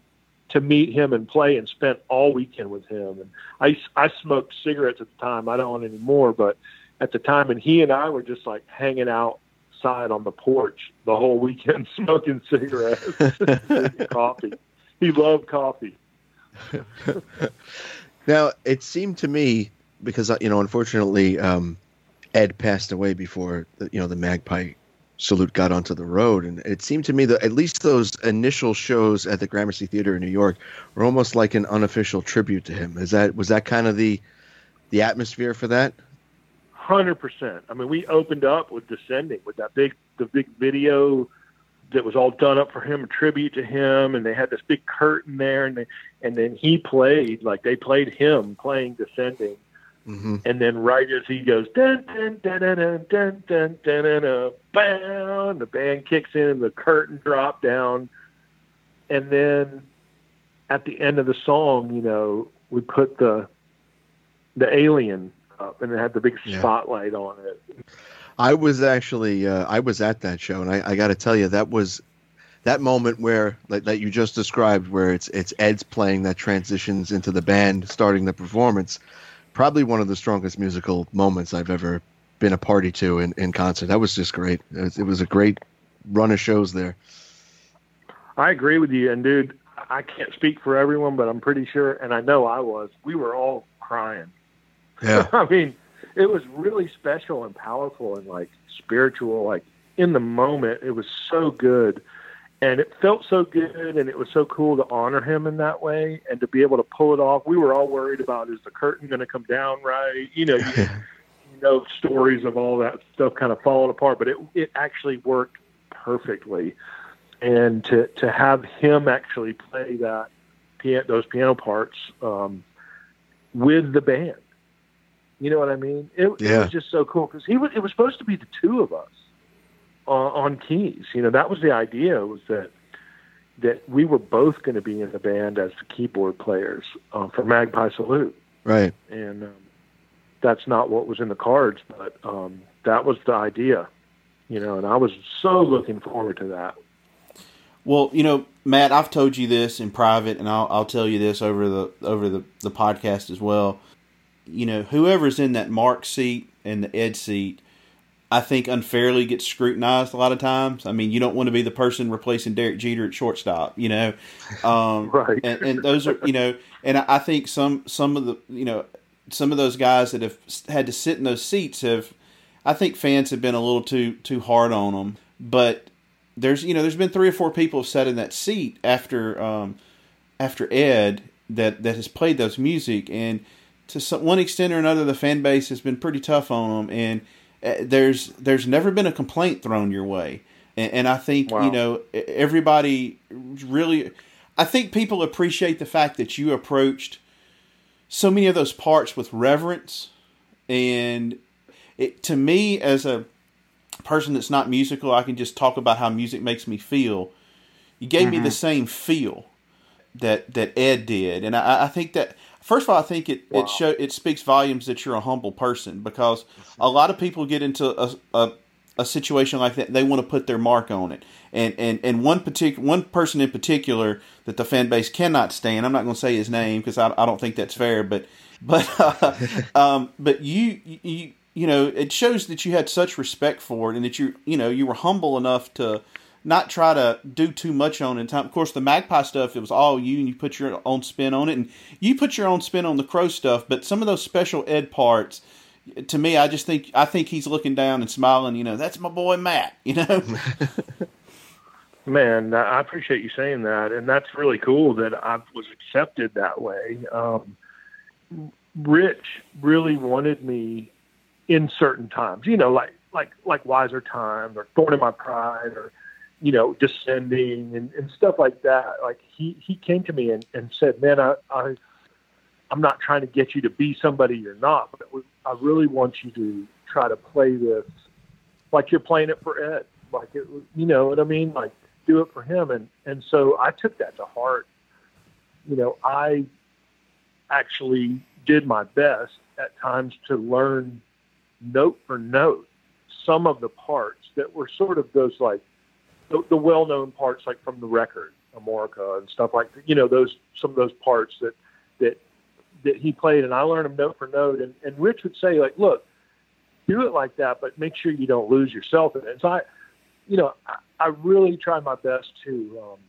S9: to meet him and play and spent all weekend with him. And I I smoked cigarettes at the time. I don't want anymore, but at the time, and he and I were just like hanging out outside on the porch the whole weekend smoking cigarettes, coffee. He loved coffee.
S5: now it seemed to me because you know, unfortunately, um, Ed passed away before you know the Magpie salute got onto the road, and it seemed to me that at least those initial shows at the Gramercy Theater in New York were almost like an unofficial tribute to him. Is that was that kind of the the atmosphere for that?
S9: hundred percent. I mean, we opened up with Descending with that big, the big video that was all done up for him, a tribute to him, and they had this big curtain there, and they, and then he played like they played him playing Descending, mm-hmm. and then right as he goes dun dun dun dun dun dun dun dun, dun, dun bam, the band kicks in, the curtain drop down, and then at the end of the song, you know, we put the the alien up, and it had the big yeah. spotlight on it.
S5: I was actually uh, I was at that show, and I, I got to tell you that was that moment where like, that you just described, where it's it's Ed's playing that transitions into the band starting the performance. Probably one of the strongest musical moments I've ever been a party to in, in concert. That was just great. It was, it was a great run of shows there.
S9: I agree with you, and dude, I can't speak for everyone, but I'm pretty sure, and I know I was. We were all crying
S5: yeah.
S9: I mean, it was really special and powerful and like spiritual. Like in the moment, it was so good. And it felt so good, and it was so cool to honor him in that way, and to be able to pull it off. We were all worried about is the curtain going to come down right? You know, you, you know stories of all that stuff kind of falling apart, but it it actually worked perfectly. And to to have him actually play that those piano parts um, with the band, you know what I mean? It, yeah. it was just so cool because he was. It was supposed to be the two of us uh, on keys. You know, that was the idea. Was that that we were both going to be in the band as the keyboard players uh, for Magpie Salute.
S5: Right.
S9: And um, that's not what was in the cards, but um, that was the idea. You know, and I was so looking forward to that.
S4: Well, you know, Matt, I've told you this in private, and I'll, I'll tell you this over the over the, the podcast as well you know, whoever's in that Mark seat and the Ed seat, I think unfairly gets scrutinized a lot of times. I mean, you don't want to be the person replacing Derek Jeter at shortstop, you know. Um,
S9: right.
S4: And, and, those are, you know, and I think some some of the, you know, some of those guys that have had to sit in those seats have, I think fans have been a little too too hard on them. But there's, you know, there's been three or four people sat in that seat after um, after Ed that that has played those music and to some, one extent or another, the fan base has been pretty tough on them, and there's there's never been a complaint thrown your way, and, and I think wow. you know everybody really, I think people appreciate the fact that you approached so many of those parts with reverence, and it to me as a person that's not musical, I can just talk about how music makes me feel. You gave mm-hmm. me the mm-hmm. same feel that that Ed did, and I, I think that First of all, I think it wow. it show it speaks volumes that you're a humble person because a lot of people get into a, a, a situation like that. They want to put their mark on it, and and and one particular one person in particular that the fan base cannot stand. I'm not going to say his name because I, I don't think that's fair, but but uh, um, but you you you know it shows that you had such respect for it and that you you know you were humble enough to not try to do too much on it. time. Of course, the Magpie stuff it was all you, and you put your own spin on it, and you put your own spin on the Crow stuff. But some of those special ed parts, to me, I just think I think he's looking down and smiling. You know, that's my boy Matt. You know.
S9: Man, I appreciate you saying that, and that's really cool that I was accepted that way. Um, Rich really wanted me in certain times, you know, like like like Wiser Times or Thorn in My Pride or you know, descending and, and stuff like that. Like he, he came to me and, and said, man, I, I, I'm not trying to get you to be somebody you're not, but I really want you to try to play this like you're playing it for Ed. Like it, you know what I mean? Like do it for him. And, and so I took that to heart. You know, I actually did my best at times to learn note for note some of the parts that were sort of those like the, the well-known parts like from the record Amorica and stuff like that. You know, those some of those parts that that that he played, and I learned them note for note. And, and Rich would say like, look, do it like that, but make sure you don't lose yourself in it. So I, you know, I, I really try my best to um,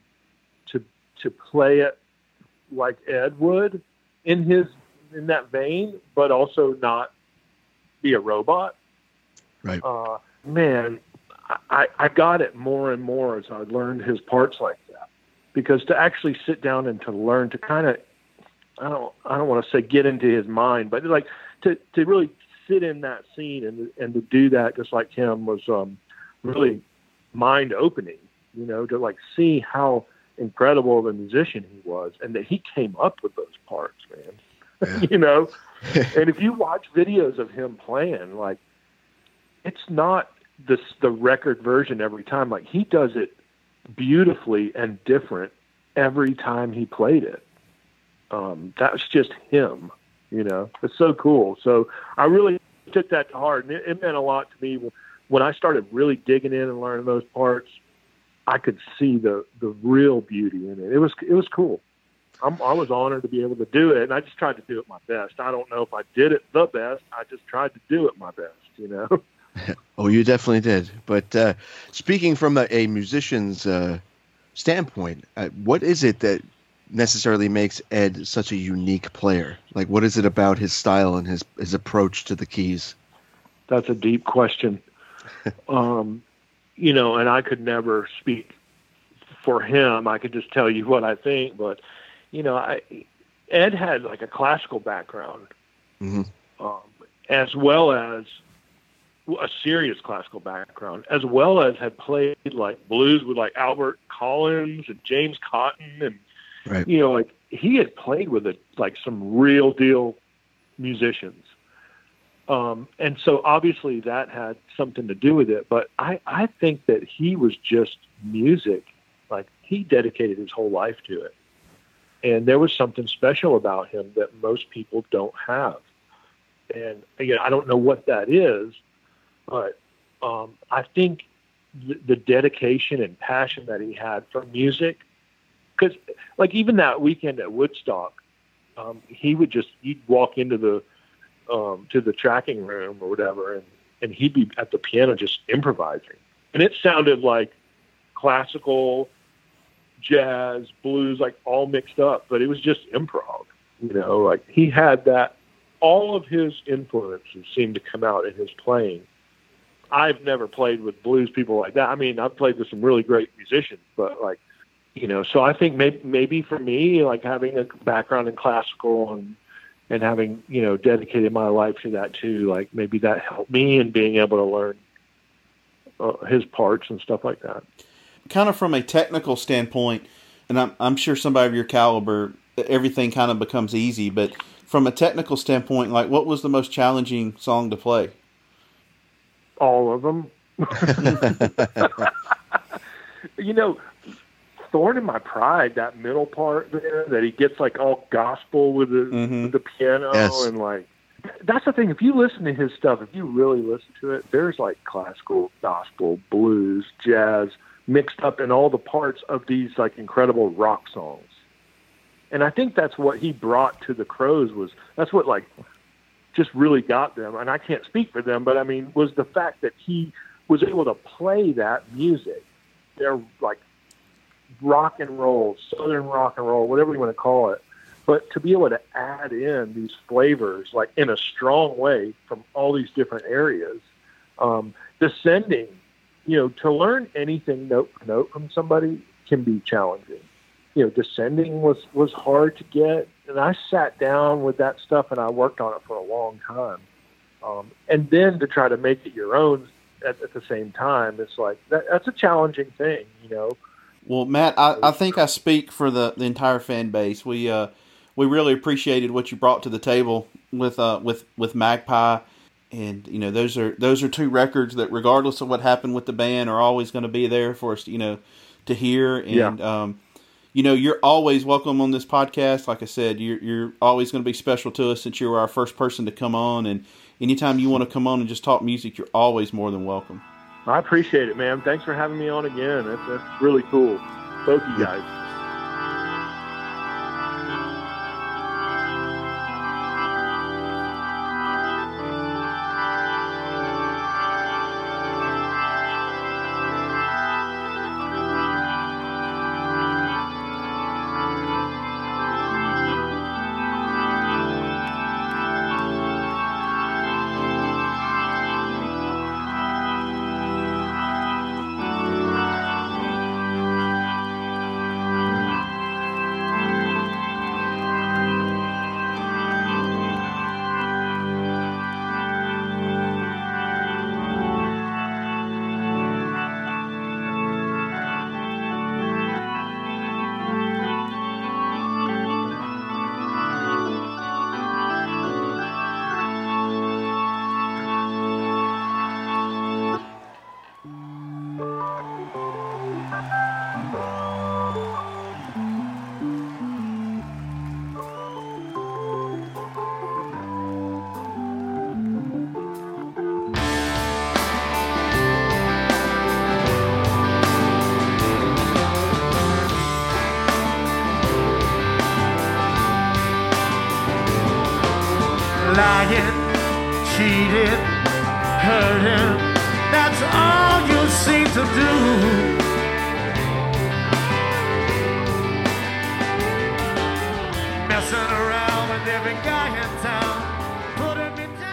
S9: to to play it like Ed would in his in that vein, but also not be a robot.
S5: Right.
S9: Uh, man, I, I got it more and more as I learned his parts like that. Because to actually sit down and to learn to kind of, I don't, I don't want to say get into his mind, but like to, to really sit in that scene and and to do that just like him was um, really mind opening. You know, to like see how incredible of a musician he was, and that he came up with those parts, man. Yeah. you know, and if you watch videos of him playing, like it's not the the record version every time. Like he does it beautifully and different every time he played it. Um, that's just him, you know. It's so cool. So I really took that to heart, and it, it meant a lot to me when I started really digging in and learning those parts. I could see the the real beauty in it. It was it was cool. I'm, I was honored to be able to do it, and I just tried to do it my best. I don't know if I did it the best. I just tried to do it my best, you know.
S5: oh, you definitely did. But uh, speaking from a, a musician's uh, standpoint, uh, what is it that necessarily makes Ed such a unique player? Like, what is it about his style and his his approach to the keys?
S9: That's a deep question. um, you know, and I could never speak for him. I could just tell you what I think, but you know, I Ed had like a classical background,
S5: mm-hmm.
S9: um, as well as a serious classical background, as well as had played like blues with like Albert Collins and James Cotton, and
S5: right.
S9: you know, like he had played with it like some real deal musicians. Um, and so obviously that had something to do with it. But I, I think that he was just music. Like he dedicated his whole life to it. And there was something special about him that most people don't have. And again, I don't know what that is, but um, I think the, dedication and passion that he had for music, because like even that weekend at Woodstock, um, he would just he'd walk into the um, to the tracking room or whatever, and and he'd be at the piano just improvising, and it sounded like classical, jazz, blues, like all mixed up, but it was just improv. You know, like he had that. All of his influences seemed to come out in his playing, I've never played with blues people like that. I mean, I've played with some really great musicians, but like, you know, so I think maybe maybe for me, like having a background in classical and and having you know dedicated my life to that too, like maybe that helped me in being able to learn uh, his parts and stuff like that.
S4: Kind of from a technical standpoint, and I'm I'm sure somebody of your caliber, everything kind of becomes easy, but from a technical standpoint, like what was the most challenging song to play?
S9: All of them. you know, thorn in my pride, that middle part there, that he gets like all gospel with the
S4: mm-hmm.
S9: with the piano
S5: yes.
S9: and like that's the thing. If you listen to his stuff, if you really listen to it, there's like classical, gospel, blues, jazz mixed up in all the parts of these like incredible rock songs. And I think that's what he brought to the Crowes was that's what like just really got them, and I can't speak for them, but I mean, was the fact that he was able to play that music. They're like rock and roll, southern rock and roll, whatever you want to call it. But to be able to add in these flavors, like in a strong way from all these different areas, um, descending, you know, to learn anything note for note from somebody can be challenging. You know, descending was was hard to get and I sat down with that stuff and I worked on it for a long time. Um, and then to try to make it your own
S6: at, at the same time, it's like that, that's a challenging thing, you know.
S4: Well, Matt, I, I think I speak for the, the entire fan base. We uh, we really appreciated what you brought to the table with uh, with with Magpie, and you know those are those are two records that, regardless of what happened with the band, are always going to be there for us, you know, to hear. And
S6: Yeah.
S4: um, you know, you're always welcome on this podcast. Like I said, you're you're always going to be special to us since you were our first person to come on. And anytime you want to come on and just talk music, you're always more than welcome.
S6: I appreciate it, man. Thanks for having me on again. That's, that's really cool. Both you guys.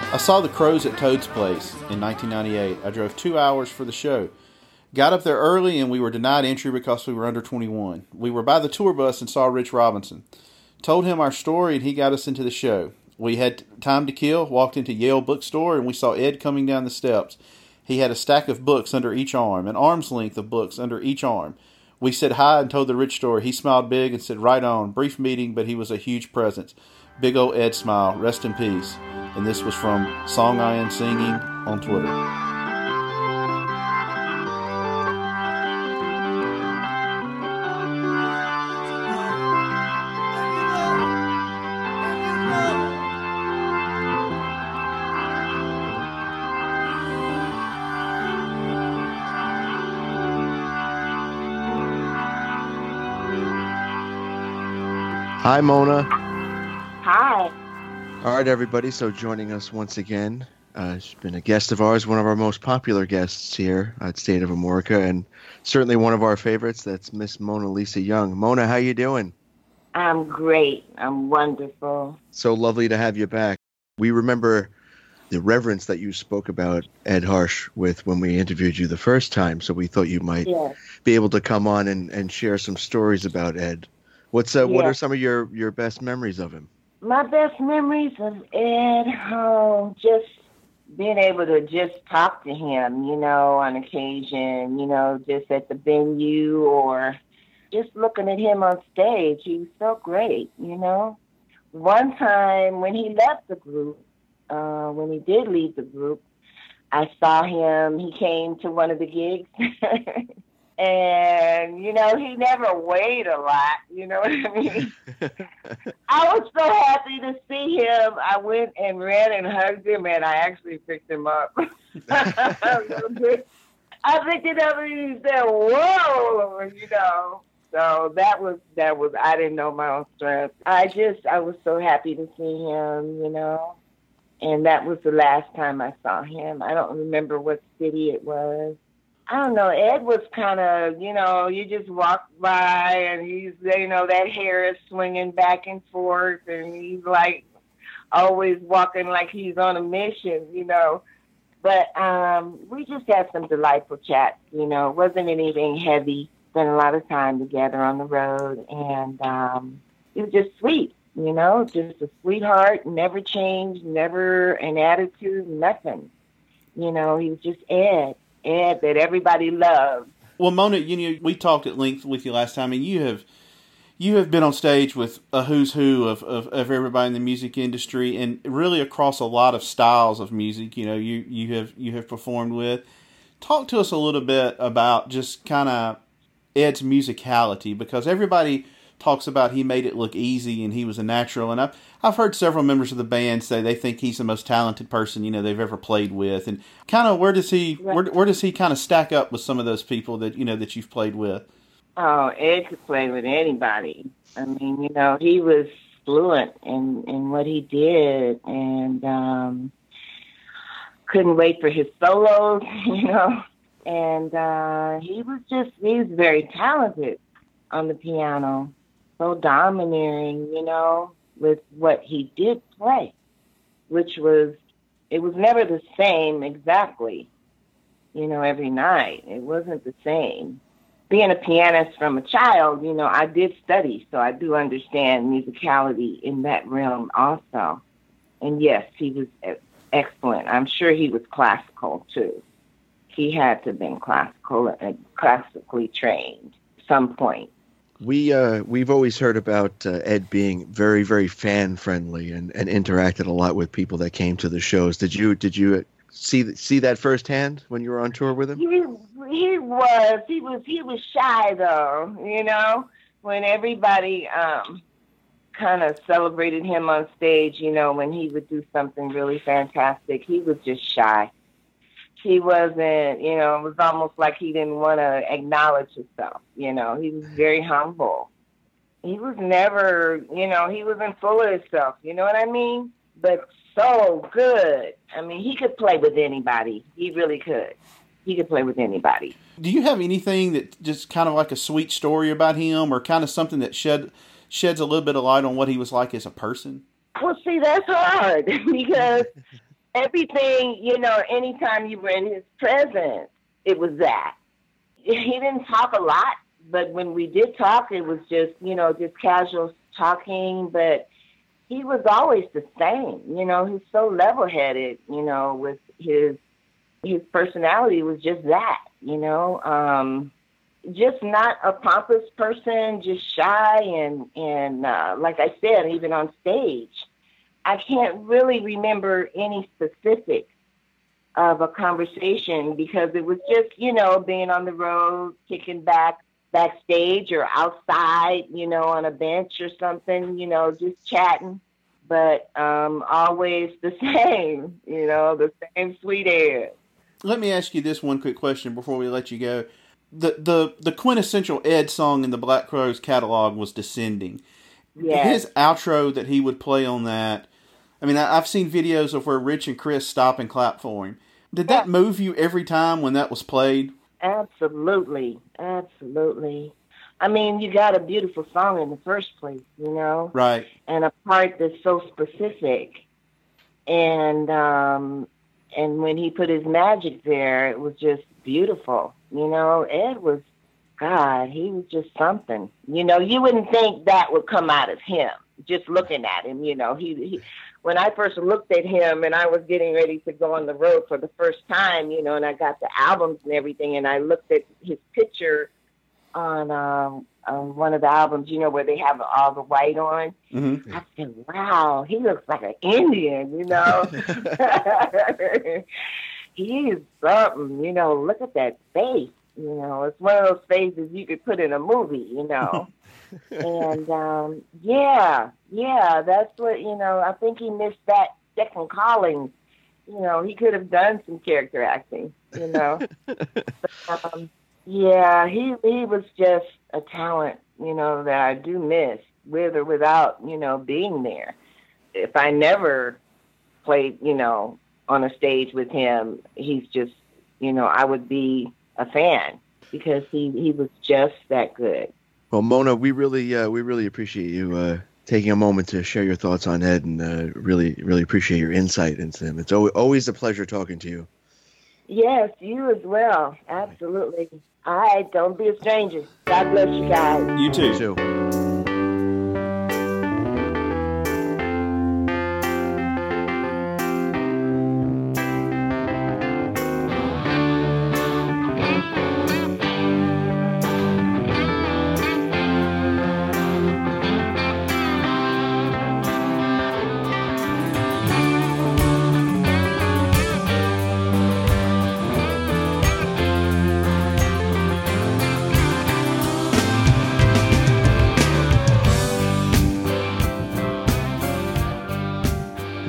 S4: I saw the Crowes at Toad's Place in 1998. I drove two hours for the show. Got up there early and we were denied entry because we were under 21. We were by the tour bus and saw Rich Robinson. Told him our story and he got us into the show. We had time to kill, walked into Yale bookstore and we saw Ed coming down the steps. He had a stack of books under each arm, an arm's length of books under each arm. We said hi and told the Rich story. He smiled big and said, Right on. Brief meeting, but he was a huge presence. Big old Ed smile. Rest in peace. And this was from Song I Am Singing on Twitter.
S5: Hi, Mona. All right, everybody. So joining us once again, uh, she's been a guest of ours, one of our most popular guests here at State of Amorica, and certainly one of our favorites. That's Miss Mona Lisa Young. Mona, how you doing?
S10: I'm great. I'm wonderful.
S5: So lovely to have you back. We remember the reverence that you spoke about Ed Harsch with when we interviewed you the first time. So we thought you might
S10: Yes.
S5: be able to come on and, and share some stories about Ed. What's uh, what are some of your, your best memories of him?
S10: My best memories of Ed, oh, just being able to just talk to him, you know, on occasion, you know, just at the venue or just looking at him on stage. He was so great, you know. One time when he left the group, uh, when he did leave the group, I saw him. He came to one of the gigs. and, you know, he never weighed a lot, you know what I mean? I was so happy to see him. I went and ran and hugged him, and I actually picked him up. I picked it up, and he said, "Whoa!" You know. So that was that was. I didn't know my own strength. I just I was so happy to see him. You know, and that was the last time I saw him. I don't remember what city it was. I don't know. Ed was kind of, you know, you just walk by and he's, you know, that hair is swinging back and forth and he's like always walking like he's on a mission, you know. But um, we just had some delightful chats, you know. It wasn't anything heavy. Spent a lot of time together on the road and um, it was just sweet, you know, just a sweetheart, never changed, never an attitude, nothing You know, he was just Ed, Ed that everybody loves.
S4: Well, Mona, you know, we talked at length with you last time, and you have you have been on stage with a who's who of, of, of everybody in the music industry, and really across a lot of styles of music. You know, you you have you have performed with. Talk to us a little bit about just kind of Ed's musicality, because everybody talks about he made it look easy and he was a natural. And I've I've heard several members of the band say they think he's the most talented person you know they've ever played with. And kind of where does he where, where does he kind of stack up with some of those people that you know that you've played with?
S10: Oh, Ed could play with anybody. I mean, you know, he was fluent in in what he did, and um, couldn't wait for his solos. You know, and uh, he was just he was very talented on the piano, so domineering. You know, with what he did play, which was it was never the same exactly. You know, every night it wasn't the same being a pianist from a child, you know, I did study, so I do understand musicality in that realm also. And yes, he was excellent. I'm sure he was classical too. He had to have been classical and uh, classically trained some point.
S5: We uh, we've always heard about uh, Ed being very very fan friendly and, and interacted a lot with people that came to the shows. Did you did you see see that firsthand when you were on tour with him?
S10: He, he was he was he was shy though, you know. When everybody um kind of celebrated him on stage, you know, when he would do something really fantastic, he was just shy. He wasn't, you know, it was almost like he didn't want to acknowledge himself, you know. He was very humble. He was never, you know, he wasn't full of himself, you know what I mean? But so good. I mean, he could play with anybody. He really could. He could play with anybody.
S4: Do you have anything that just kind of like a sweet story about him, or kind of something that shed sheds a little bit of light on what he was like as a person?
S10: Well, see, that's hard because everything, you know, anytime you were in his presence, it was that. He didn't talk a lot, but when we did talk, it was just, you know, just casual talking, but he was always the same. You know, he's so level headed, you know, with his his personality was just that, you know. Um just not a pompous person, just shy and and uh, like I said, even on stage, I can't really remember any specifics of a conversation because it was just you know being on the road, kicking back backstage or outside, you know, on a bench or something, you know, just chatting. But um, always the same, you know, the same sweet air.
S4: Let me ask you this one quick question before we let you go. The the the quintessential Ed song in the Black Crowes catalog was "Descending."
S10: Yes.
S4: His outro that he would play on that. I mean, I, have seen videos of where Rich and Chris stop and clap for him. Did that move you every time when that was played?
S10: Absolutely, absolutely. I mean, you got a beautiful song in the first place, you know,
S4: right?
S10: And a part that's so specific, and um, and when he put his magic there, it was just beautiful. You know, Ed was, God, he was just something. You know, you wouldn't think that would come out of him just looking at him. You know, he, he when I first looked at him and I was getting ready to go on the road for the first time, you know, and I got the albums and everything, and I looked at his picture on um, on one of the albums, you know, where they have all the white on.
S4: Mm-hmm.
S10: I said, "Wow, he looks like an Indian," you know. He's something, you know. Look at that face, you know. It's one of those faces you could put in a movie, you know. and um, yeah, yeah, that's what you know. I think he missed that second calling. You know, he could have done some character acting, you know. but, um, yeah, he he was just a talent, you know, that I do miss with or without, you know, being there. If I never played, you know, on a stage with him, he's just, you know, I would be a fan because he he was just that good.
S5: Well, Mona, we really uh, we really appreciate you uh, taking a moment to share your thoughts on Ed, and uh, really really appreciate your insight into him. It's always a pleasure talking to you.
S10: Yes, you as well. Absolutely. All right, don't be a stranger. God bless you guys.
S4: You too.
S5: You too.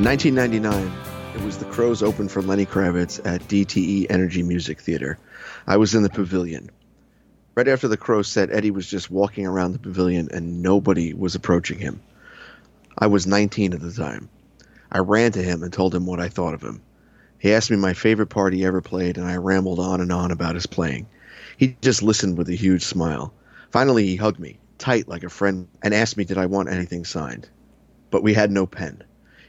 S5: 1999, it was the Crowes open for Lenny Kravitz at DTE Energy Music Theater. I was in the pavilion. Right after the Crowes set, Eddie was just walking around the pavilion and nobody was approaching him. I was 19 at the time. I ran to him and told him what I thought of him. He asked me my favorite part he ever played, and I rambled on and on about his playing. He just listened with a huge smile. Finally, he hugged me, tight like a friend, and asked me did I want anything signed. But we had no pen.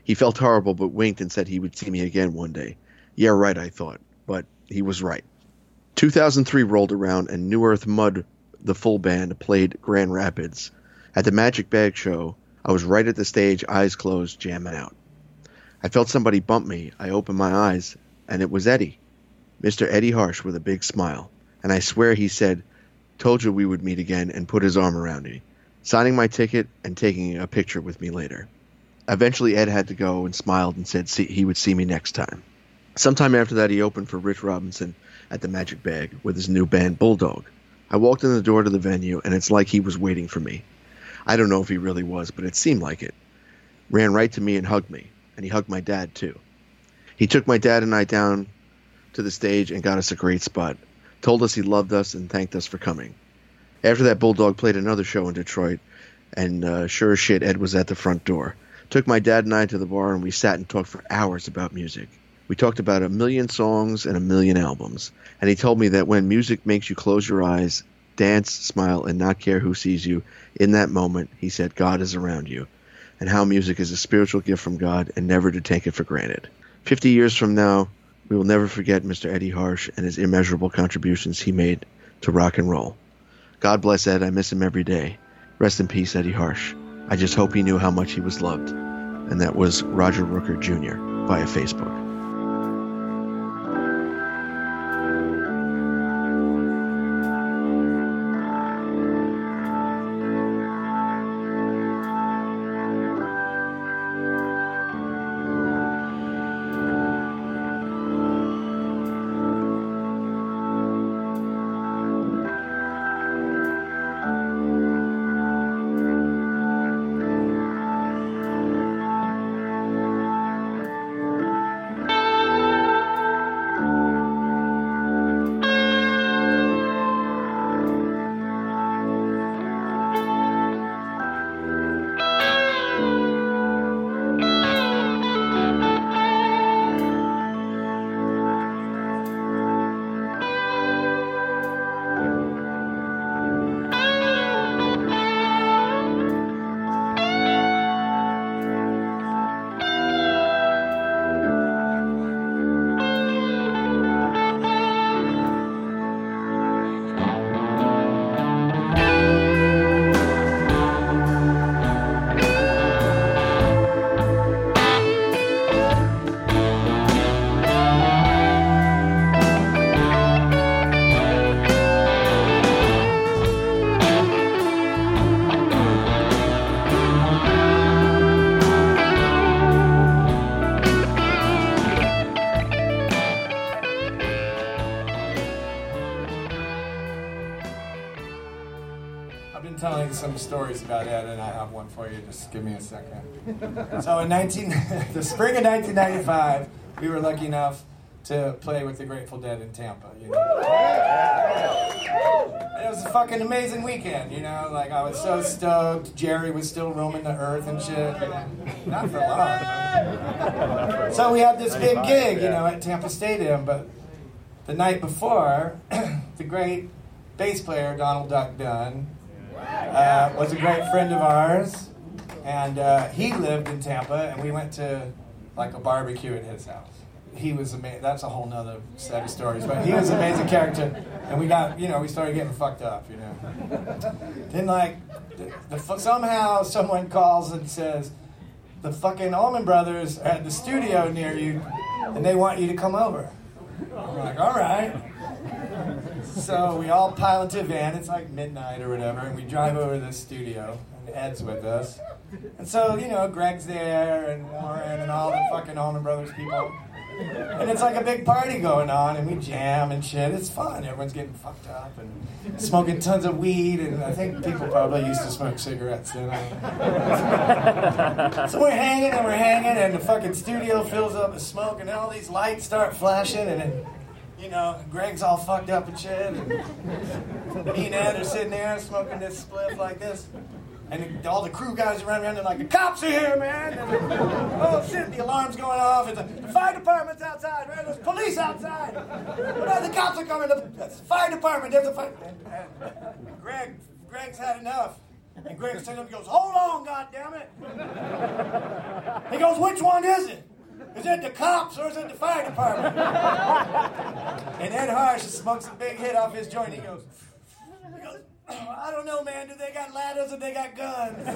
S5: He felt horrible, but winked and said he would see me again one day. Yeah, right, I thought, but he was right. 2003 rolled around, and New Earth Mud, the full band, played Grand Rapids. At the Magic Bag Show, I was right at the stage, eyes closed, jamming out. I felt somebody bump me. I opened my eyes, and it was Eddie. Mr. Eddie Harsch with a big smile. And I swear he said, Told you we would meet again, and put his arm around me, signing my ticket and taking a picture with me later. Eventually, Ed had to go and smiled and said he would see me next time. Sometime after that, he opened for Rich Robinson at the Magic Bag with his new band, Bulldog. I walked in the door to the venue, and it's like he was waiting for me. I don't know if he really was, but it seemed like it. Ran right to me and hugged me and he hugged my dad too. He took my dad and I down to the stage and got us a great spot. Told us he loved us and thanked us for coming. After that, Bulldog played another show in Detroit, and uh, sure as shit, Ed was at the front door. Took my dad and I to the bar, and we sat and talked for hours about music. We talked about a million songs and a million albums, and he told me that when music makes you close your eyes, dance, smile, and not care who sees you, in that moment, he said, God is around you and how music is a spiritual gift from God and never to take it for granted. Fifty years from now, we will never forget Mr. Eddie Harsch and his immeasurable contributions he made to rock and roll. God bless Ed, I miss him every day. Rest in peace, Eddie Harsch. I just hope he knew how much he was loved. And that was Roger Rooker Jr. via Facebook.
S11: For you. Just give me a second. so in 19, the spring of 1995, we were lucky enough to play with the Grateful Dead in Tampa. You know? And it was a fucking amazing weekend, you know. Like I was so stoked. Jerry was still roaming the earth and shit. Not for long. So we had this big gig, you know, at Tampa Stadium. But the night before, the great bass player Donald Duck Dunn uh, was a great friend of ours, and uh, he lived in Tampa, and we went to like a barbecue at his house. He was amazing. That's a whole nother set of stories, but he was an amazing character, and we got you know we started getting fucked up, you know. Then like the, the, somehow someone calls and says the fucking Allman Brothers are at the studio near you, and they want you to come over. We're like, all right so we all pile into a van. It's like midnight or whatever, and we drive over to the studio. And Ed's with us, and so you know Gregg's there and Warren and all the fucking Allman Brothers people. And it's like a big party going on, and we jam and shit. It's fun. Everyone's getting fucked up and smoking tons of weed, and I think people probably used to smoke cigarettes then. so we're hanging and we're hanging, and the fucking studio fills up with smoke, and all these lights start flashing, and then, you know, Gregg's all fucked up and shit, and me and Ed are sitting there smoking this spliff like this. And all the crew guys are running around around, they're like, the cops are here, man. And, oh shit, the alarm's going off. It's the, the fire department's outside, man. There's police outside. The cops are coming. The, the fire department. There's a fire. And, and Gregg, Gregg's had enough. And Gregg stands up and goes, hold on, goddammit. He goes, which one is it? Is it the cops or is it the fire department? and Ed Harsch smokes a big hit off his joint. He goes, he goes, oh, I don't know, man. Do they got ladders or they got guns? and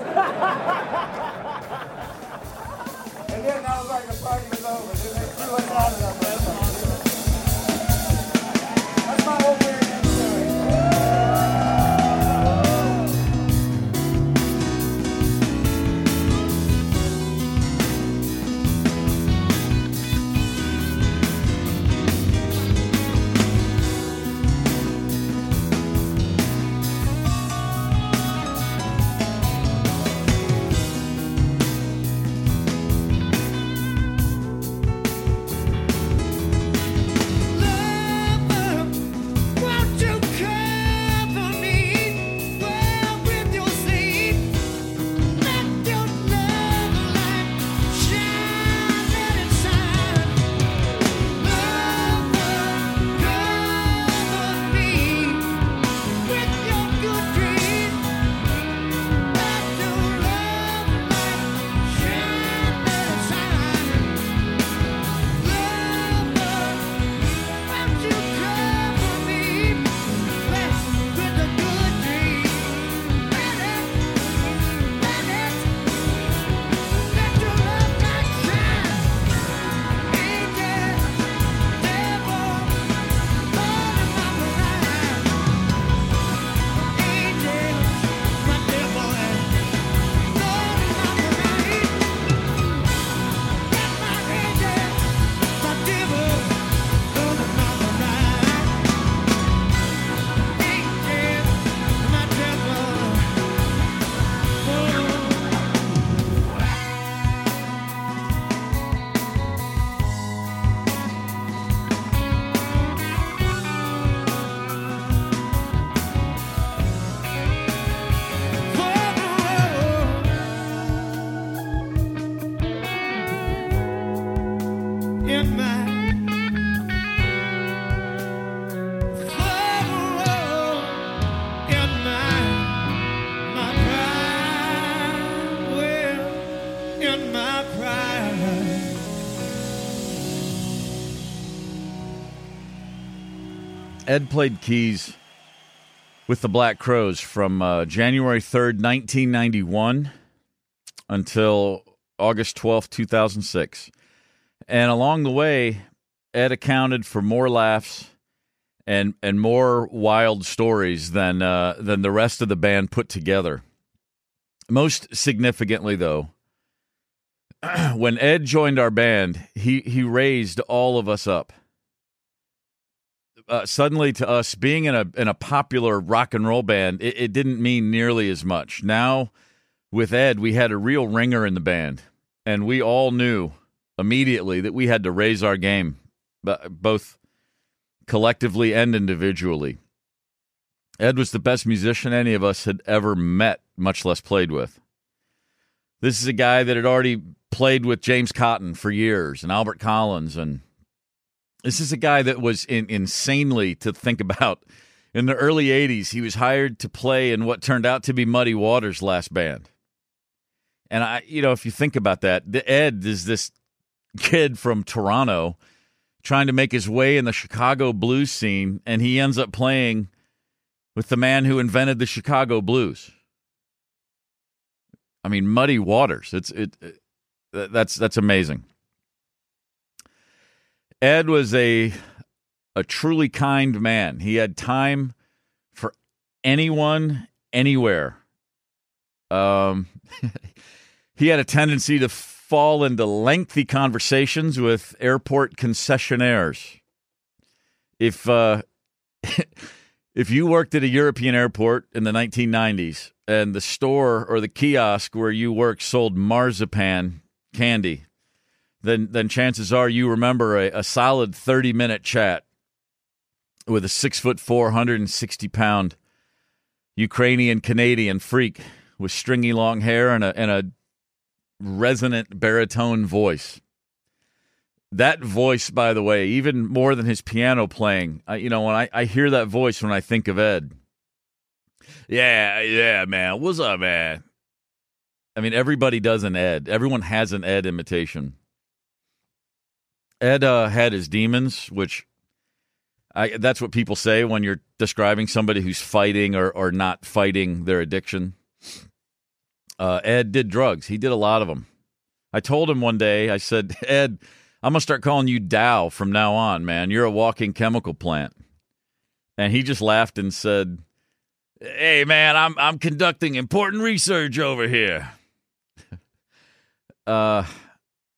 S11: then that was like the party was over. Then they threw us out of
S12: Ed played keys with the Black Crowes from uh, January 3rd, 1991 until August 12th, 2006. And along the way, Ed accounted for more laughs and and more wild stories than uh, than the rest of the band put together. Most significantly, though, when Ed joined our band, he he raised all of us up. Uh, suddenly, to us, being in a in a popular rock and roll band, it, it didn't mean nearly as much. Now, with Ed, we had a real ringer in the band, and we all knew immediately that we had to raise our game, both collectively and individually. Ed was the best musician any of us had ever met, much less played with. This is a guy that had already played with James Cotton for years and Albert Collins. And this is a guy that was in, insanely to think about. In the early 80s, he was hired to play in what turned out to be Muddy Waters' last band. And I, you know, if you think about that, the Ed is this kid from Toronto trying to make his way in the Chicago blues scene, and he ends up playing with the man who invented the Chicago blues. I mean, Muddy Waters. It's it, it that's that's amazing. Ed was a a truly kind man. He had time for anyone, anywhere. Um, he had a tendency to fall into lengthy conversations with airport concessionaires. If uh, if you worked at a European airport in the 1990s and the store or the kiosk where you worked sold marzipan candy, then then chances are you remember a, a solid 30 minute chat with a six foot four, 160 pound Ukrainian Canadian freak with stringy long hair and a and a resonant baritone voice. That voice, by the way, even more than his piano playing, I, you know, when I, I hear that voice when I think of Ed. Yeah, yeah, man. What's up, man? I mean, everybody does an Ed. Everyone has an Ed imitation. Ed uh, had his demons, which I, that's what people say when you're describing somebody who's fighting or, or not fighting their addiction. Uh, Ed did drugs. He did a lot of them. I told him one day, I said, Ed, I'm going to start calling you Dow from now on, man. You're a walking chemical plant. And he just laughed and said, Hey, man, I'm, I'm conducting important research over here. uh,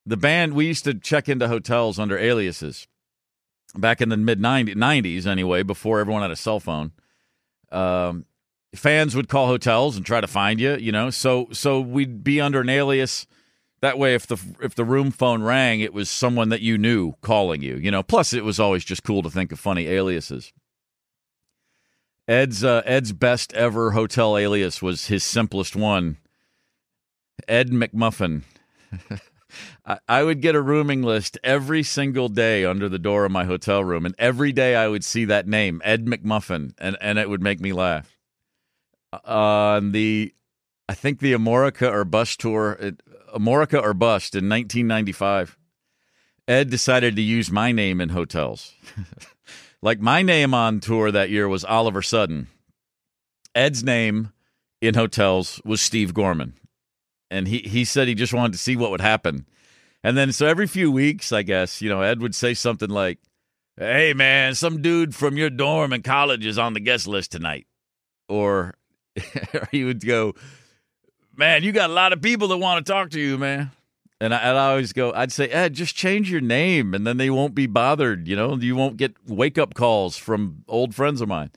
S12: the band, we used to check into hotels under aliases back in the mid 90s, anyway, before everyone had a cell phone. Um, fans would call hotels and try to find you, you know. So so we'd be under an alias. That way, if the if the room phone rang, it was someone that you knew calling you, you know. Plus, it was always just cool to think of funny aliases. Ed's uh, Ed's best ever hotel alias was his simplest one. Ed McMuffin. I, would get a rooming list every single day under the door of my hotel room, and every day I would see that name, Ed McMuffin, and, and it would make me laugh uh, on the I think the Amorica or Bust tour, Amorica or Bust in 1995. Ed decided to use my name in hotels. like my name on tour that year was Oliver Sudden. Ed's name in hotels was Steve Gorman. And he, he said he just wanted to see what would happen. And then, so every few weeks, I guess, you know, Ed would say something like, Hey, man, some dude from your dorm in college is on the guest list tonight. Or he would go, "Man, you got a lot of people that want to talk to you, man." And I, would always go, I'd say, Ed, just change your name, and then they won't be bothered. You know, you won't get wake up calls from old friends of mine.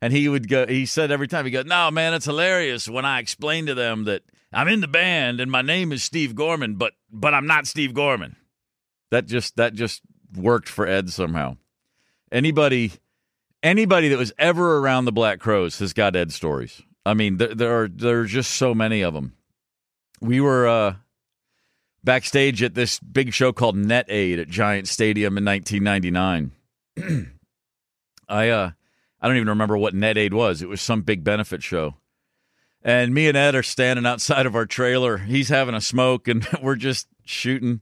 S12: And he would go. He said every time he go, "No, man, it's hilarious when I explain to them that I'm in the band and my name is Steve Gorman, but but I'm not Steve Gorman." That just that just worked for Ed somehow. Anybody anybody that was ever around the Black Crowes has got Ed stories. I mean, there, there are there are just so many of them. We were uh, backstage at this big show called NetAid at Giant Stadium in 1999. I uh, I don't even remember what NetAid was. It was some big benefit show. And me and Ed are standing outside of our trailer. He's having a smoke, and we're just shooting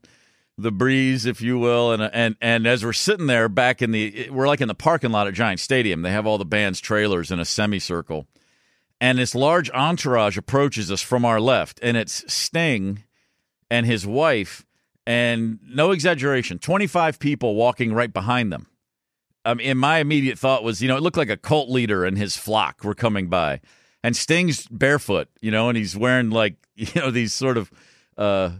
S12: the breeze, if you will. And and and as we're sitting there back in the, we're like in the parking lot at Giant Stadium. They have all the band's trailers in a semicircle and this large entourage approaches us from our left, and it's Sting and his wife, and no exaggeration, 25 people walking right behind them. Um, and my immediate thought was, you know, it looked like a cult leader and his flock were coming by. And Sting's barefoot, you know, and he's wearing like, you know, these sort of uh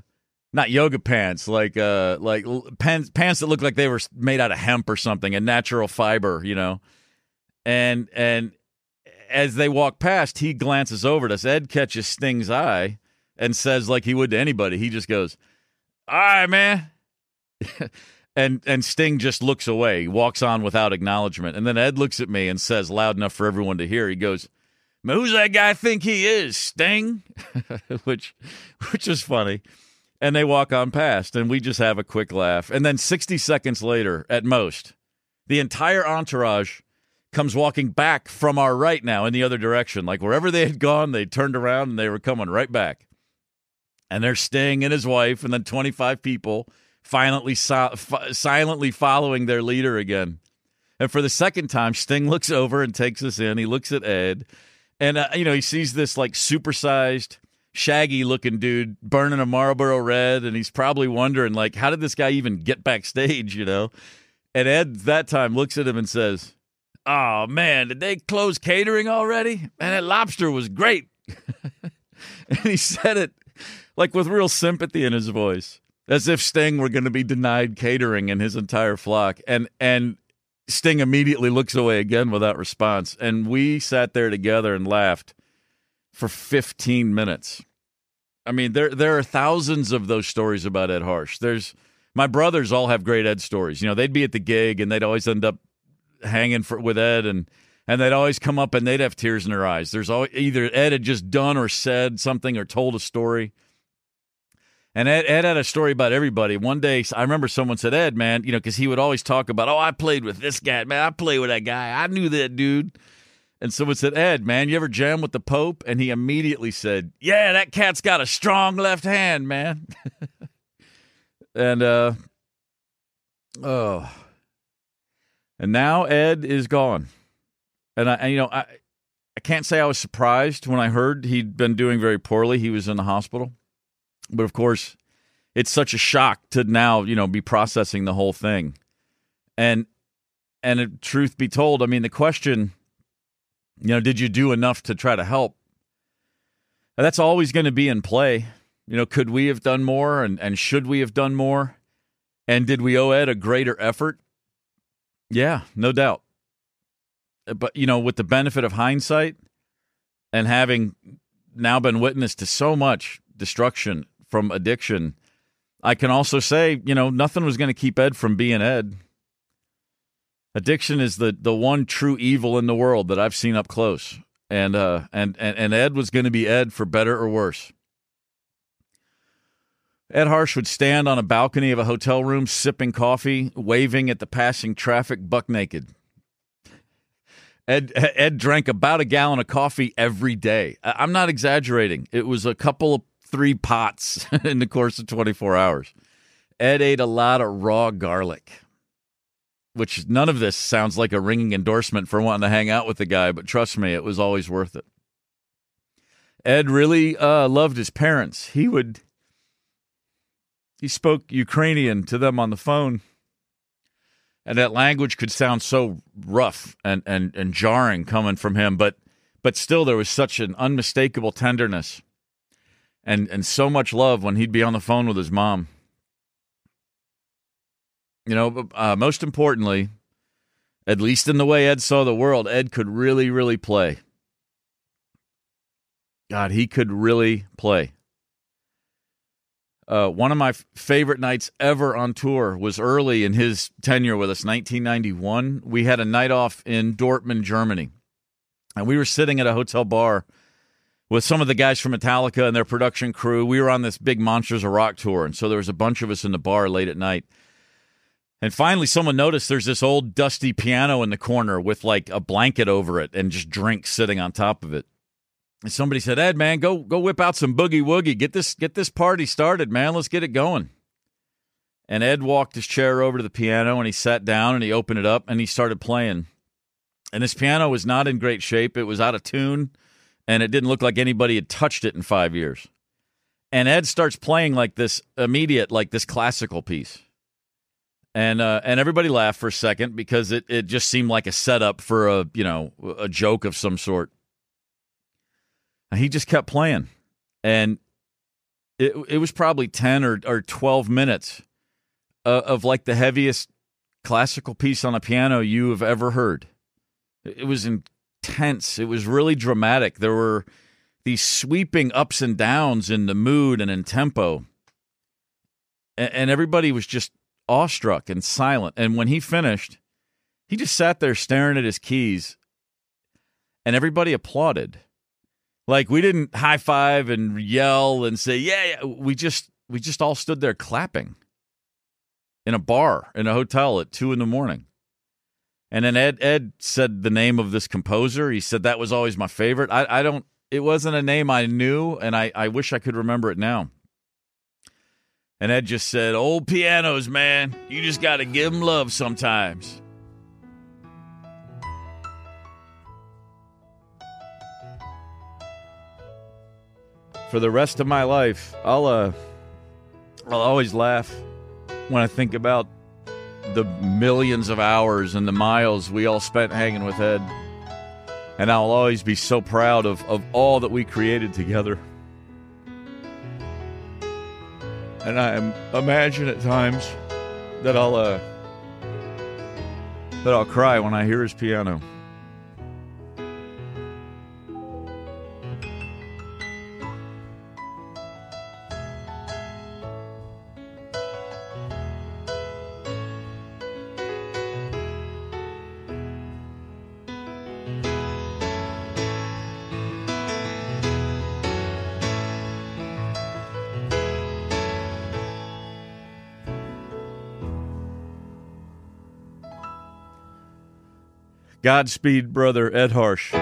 S12: not yoga pants, like uh like pants pants that look like they were made out of hemp or something, a natural fiber, you know. And and as they walk past, he glances over at us. Ed catches Sting's eye and says, like he would to anybody, he just goes, All right, man. and and Sting just looks away. Walks on without acknowledgement. And then Ed looks at me and says loud enough for everyone to hear, he goes, Who's that guy think he is, Sting? which which is funny. And they walk on past, and we just have a quick laugh. And then 60 seconds later, at most, the entire entourage comes walking back from our right now in the other direction. Like wherever they had gone, they turned around and they were coming right back. And they're Sting and his wife, and then 25 people finally si- silently following their leader again. And for the second time, Sting looks over and takes us in. He looks at Ed, and uh, you know he sees this like supersized, shaggy looking dude burning a Marlboro Red, and he's probably wondering like, how did this guy even get backstage? You know. And Ed that time looks at him and says, Oh man, did they close catering already? Man, that lobster was great. and he said it like with real sympathy in his voice, as if Sting were going to be denied catering in his entire flock. And and Sting immediately looks away again without response. And we sat there together and laughed for 15 minutes. I mean, there there are thousands of those stories about Ed Harsch. There's my brothers all have great Ed stories. You know, they'd be at the gig and they'd always end up hanging for, with Ed and and they'd always come up and they'd have tears in their eyes. There's always either Ed had just done or said something or told a story. And Ed, Ed had a story about everybody. One day, I remember someone said, Ed, man, you know, because he would always talk about, oh, I played with this guy, man. I played with that guy. I knew that dude. And someone said, Ed, man, you ever jam with the Pope? And he immediately said, Yeah, that cat's got a strong left hand, man. and, uh, oh. And now Ed is gone. And I, and, you know, I, I can't say I was surprised when I heard he'd been doing very poorly. He was in the hospital. But of course, it's such a shock to now, you know, be processing the whole thing. And and truth be told, I mean, the question, you know, did you do enough to try to help? That's always going to be in play. You know, could we have done more and, and should we have done more? And did we owe Ed a greater effort? Yeah, no doubt. But, you know, with the benefit of hindsight and having now been witness to so much destruction from addiction, I can also say, you know, nothing was going to keep Ed from being Ed. Addiction is the the one true evil in the world that I've seen up close. And uh and and, and Ed was going to be Ed for better or worse. Ed Harsch would stand on a balcony of a hotel room sipping coffee, waving at the passing traffic buck naked. Ed Ed drank about a gallon of coffee every day. I'm not exaggerating. It was a couple of three pots in the course of 24 hours. Ed ate a lot of raw garlic, which none of this sounds like a ringing endorsement for wanting to hang out with the guy, but trust me, it was always worth it. Ed really uh, loved his parents. He would he spoke Ukrainian to them on the phone. And that language could sound so rough and, and, and jarring coming from him, but but still there was such an unmistakable tenderness and and so much love when he'd be on the phone with his mom. You know, uh, most importantly, at least in the way Ed saw the world, Ed could really, really play. God, he could really play. Uh, one of my f- favorite nights ever on tour was early in his tenure with us, 1991. We had a night off in Dortmund, Germany, and we were sitting at a hotel bar with some of the guys from Metallica and their production crew. We were on this big Monsters of Rock tour, and so there was a bunch of us in the bar late at night. And finally, someone noticed there's this old dusty piano in the corner with like a blanket over it and just drinks sitting on top of it. And somebody said, "Ed, man, go go whip out some boogie woogie. Get this get this party started, man. Let's get it going." And Ed walked his chair over to the piano and he sat down and he opened it up and he started playing. And this piano was not in great shape. It was out of tune and it didn't look like anybody had touched it in 5 years. And Ed starts playing like this immediate like this classical piece. And uh, and everybody laughed for a second because it, it just seemed like a setup for a, you know, a joke of some sort. And he just kept playing. And it it was probably 10 or, or 12 minutes of, of like the heaviest classical piece on a piano you have ever heard. It was intense. It was really dramatic. There were these sweeping ups and downs in the mood and in tempo. And, and everybody was just awestruck and silent. And when he finished, he just sat there staring at his keys and everybody applauded. Like we didn't high five and yell and say, yeah, yeah. We just we just all stood there clapping in a bar in a hotel at two in the morning. And then Ed Ed said the name of this composer. He said that was always my favorite. I, I don't it wasn't a name I knew, and I, I wish I could remember it now. And Ed just said, Old pianos, man. You just gotta give them love sometimes. for the rest of my life, I'll uh, I'll always laugh when I think about the millions of hours and the miles we all spent hanging with Ed. And I'll always be so proud of, of all that we created together. And I imagine at times that I'll uh, that I'll cry when I hear his piano. Godspeed, brother Ed
S6: Harsch.